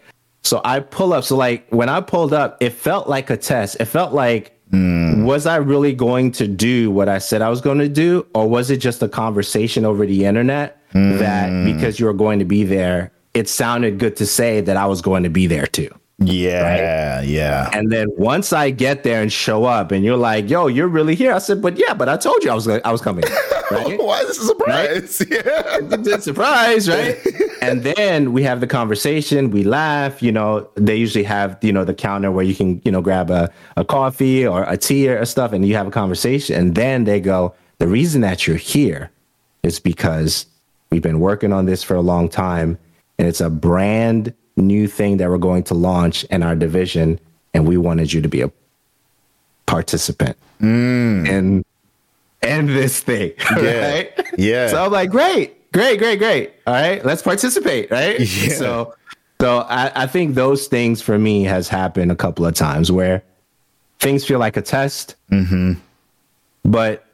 So I pull up. So like when I pulled up, it felt like a test. It felt like hmm. was I really going to do what I said I was going to do, or was it just a conversation over the internet that hmm. because you were going to be there, it sounded good to say that I was going to be there too. Yeah, yeah. And then once I get there and show up, and you're like, "Yo, you're really here?" I said, "But yeah, but I told you I was I was coming." Right? Why is this a surprise? Yeah. It's a surprise, right? and then we have the conversation. We laugh. You know, they usually have you know the counter where you can you know grab a, a coffee or a tea or stuff, and you have a conversation. And then they go, "The reason that you're here is because we've been working on this for a long time, and it's a brand new thing that we're going to launch in our division, and we wanted you to be a participant in in this thing, Yeah. right? Yeah. So I'm like, great, great, great, great. All right, let's participate, right? Yeah. So, so I, I think those things for me has happened a couple of times where things feel like a test. Mm-hmm. But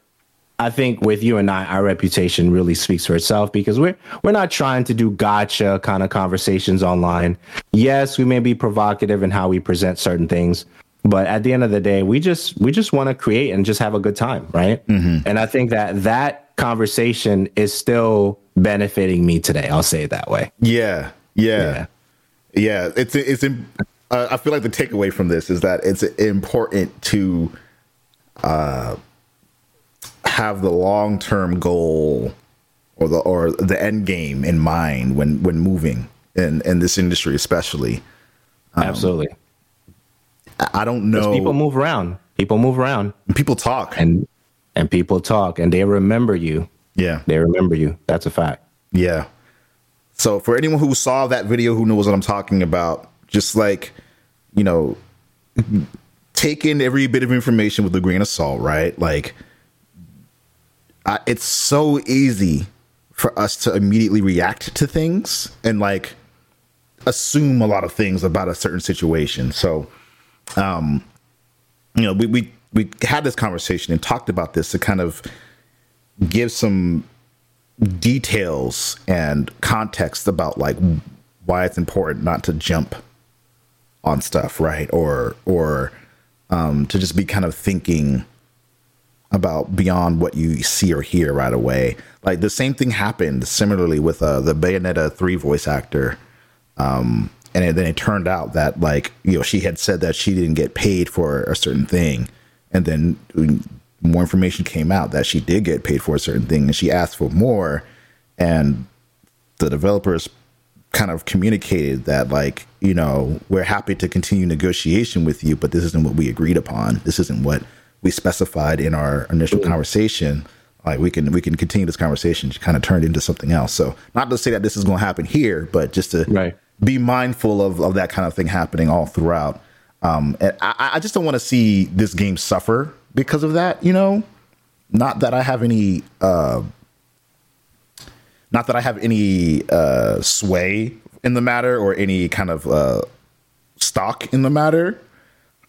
I think with you and I, our reputation really speaks for itself because we're we're not trying to do gotcha kind of conversations online. Yes, we may be provocative in how we present certain things, but at the end of the day, we just we just want to create and just have a good time, right? And I think that that conversation is still benefiting me today. I'll say it that way. Yeah, yeah, yeah. It's it's. im- Uh, I feel like the takeaway from this is that it's important to uh, have the long term goal or the or the end game in mind when when moving. in in this industry, especially. Um, Absolutely. I don't know. people move around. People move around, people talk. and and people talk, and they remember you. yeah, They remember you. That's a fact. yeah. So for anyone who saw that video, who knows what I'm talking about, just like you know, take in every bit of information with a grain of salt, right? Like, It's so easy for us to immediately react to things and like assume a lot of things about a certain situation. So, um, you know, we we we had this conversation and talked about this to kind of give some details and context about like why it's important not to jump on stuff, right? Or or um, to just be kind of thinking about beyond what you see or hear right away. Like the same thing happened similarly with uh, the Bayonetta three voice actor, um, and then it turned out that like you know she had said that she didn't get paid for a certain thing, and then more information came out that she did get paid for a certain thing, and she asked for more, and the developers kind of communicated that like you know we're happy to continue negotiation with you but this isn't what we agreed upon. This isn't what we specified in our initial conversation like we can we can continue this conversation she kind of turned into something else. So not to say that this is going to happen here but just to Right. be mindful of, of that kind of thing happening all throughout. Um and i i just don't want to see this game suffer because of that you know? Not that i have any uh not that I have any uh, sway in the matter or any kind of uh, stock in the matter,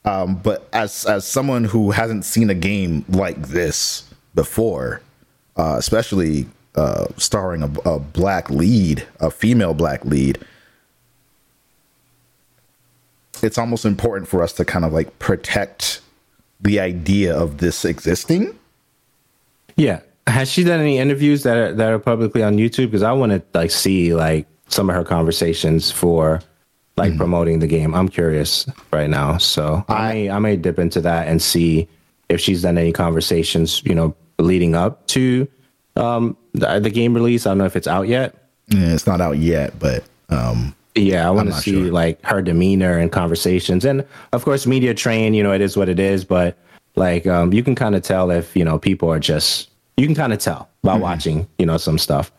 um, but as as someone who hasn't seen a game like this before, uh, especially uh, starring a, a black lead, a female black lead, it's almost important for us to kind of like protect the idea of this existing. Yeah. Has she done any interviews that are that are publicly on YouTube? Because I want to like see like some of her conversations for like promoting the game. I'm curious right now, so I, may I may dip into that and see if she's done any conversations, you know, leading up to um the, the game release. I don't know if it's out yet. Yeah, it's not out yet, but um, Yeah, I want to see sure. like her demeanor and conversations, and of course, media train. You know, it is what it is, but like um, you can kind of tell if you know people are just you can kind of tell by Mm-hmm. watching you know some stuff.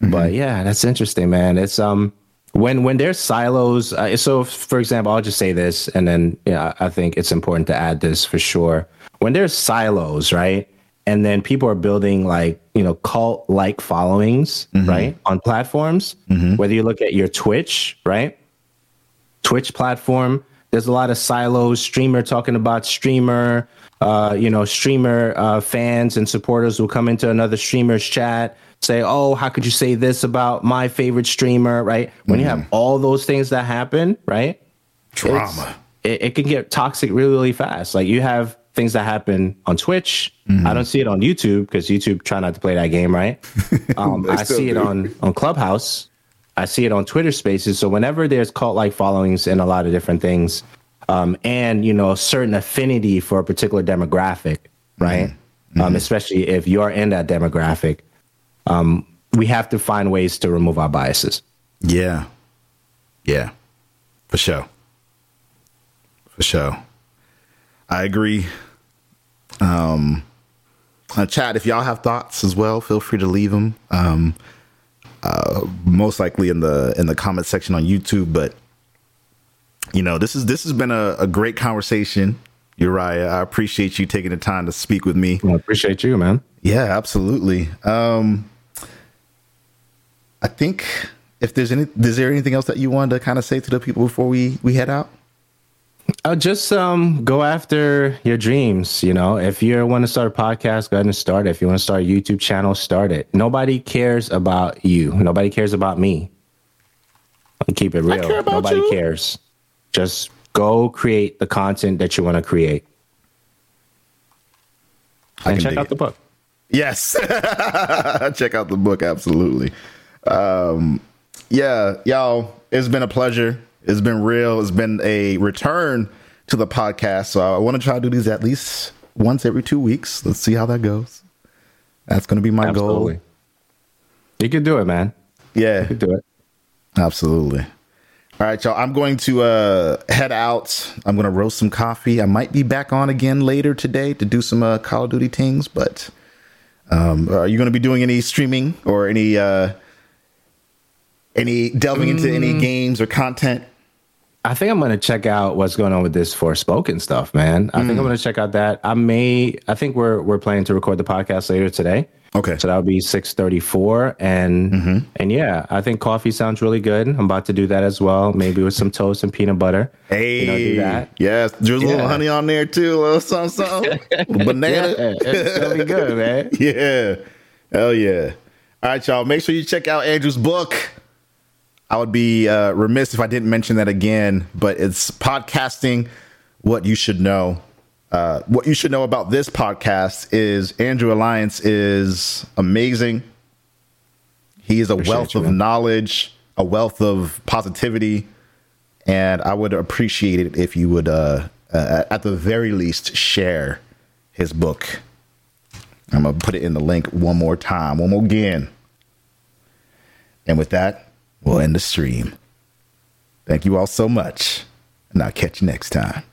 But yeah, that's interesting, man. It's um when when there's silos. Uh, so, for example, I'll just say this, and then yeah, I think it's important to add this for sure. When there's silos, right? And then people are building like, you know, cult like followings, right? On platforms, whether you look at your Twitch, right? Twitch platform. There's a lot of silos, streamer talking about streamer, uh, you know, streamer uh, fans and supporters will come into another streamer's chat, say, oh, how could you say this about my favorite streamer, right? When you have all those things that happen, right? drama. It, it can get toxic really, really fast. Like you have things that happen on Twitch. I don't see it on YouTube because YouTube try not to play that game, right? Um, I see it on on Clubhouse. I see it on Twitter Spaces. So whenever there's cult like followings in a lot of different things, um, and you know, a certain affinity for a particular demographic, right? Um, especially if you're in that demographic, um, we have to find ways to remove our biases. Yeah. Yeah. For sure. For sure. I agree. Um uh, chat if y'all have thoughts as well, feel free to leave them. Um uh most likely in the in the comment section on YouTube, but you know, this is this has been a, a great conversation. Uriah, I appreciate you taking the time to speak with me. I appreciate you, man. Yeah, absolutely. Um, I think if there's any, is there anything else that you wanted to kind of say to the people before we we head out? Uh, just um, go after your dreams. You know, if you want to start a podcast, go ahead and start it. If you want to start a YouTube channel, start it. Nobody cares about you. Nobody cares about me. I'll keep it real. care about Nobody you. cares. Just go create the content that you want to create. I And can check out it. the book. Yes, check out the book. Absolutely. Um, yeah, y'all. It's been a pleasure. It's been real. It's been a return to the podcast. So I want to try to do these at least once every two weeks. Let's see how that goes. That's going to be my Absolutely. goal. You can do it, man. Yeah, You can do it. Absolutely. All right, y'all. I'm going to uh, head out. I'm going to roast some coffee. I might be back on again later today to do some uh, Call of Duty things. But um, are you going to be doing any streaming or any uh, any delving into any mm. games or content? I think I'm gonna check out what's going on with this Forspoken stuff, man. I think I'm mm. gonna check out that. I may. I think we're we're planning to record the podcast later today. Okay. So that'll be six thirty four, and mm-hmm. and yeah, I think coffee sounds really good. I'm about to do that as well, maybe with some toast and peanut butter. Hey, You know, do that. yes, there's a little honey on there too, a little something, something, banana. Yeah, it's gonna be good, man. yeah. Hell yeah. All right, y'all. Make sure you check out Andrew's book. I would be uh, remiss if I didn't mention that again, but it's podcasting what you should know. Uh, what you should know about this podcast is Andrew Alliance is amazing. He is a wealth you, of knowledge, a wealth of positivity, and I would appreciate it if you would, uh, uh, at the very least, share his book. I'm gonna put it in the link one more time, one more again. And with that, we'll end the stream. Thank you all so much, and I'll catch you next time.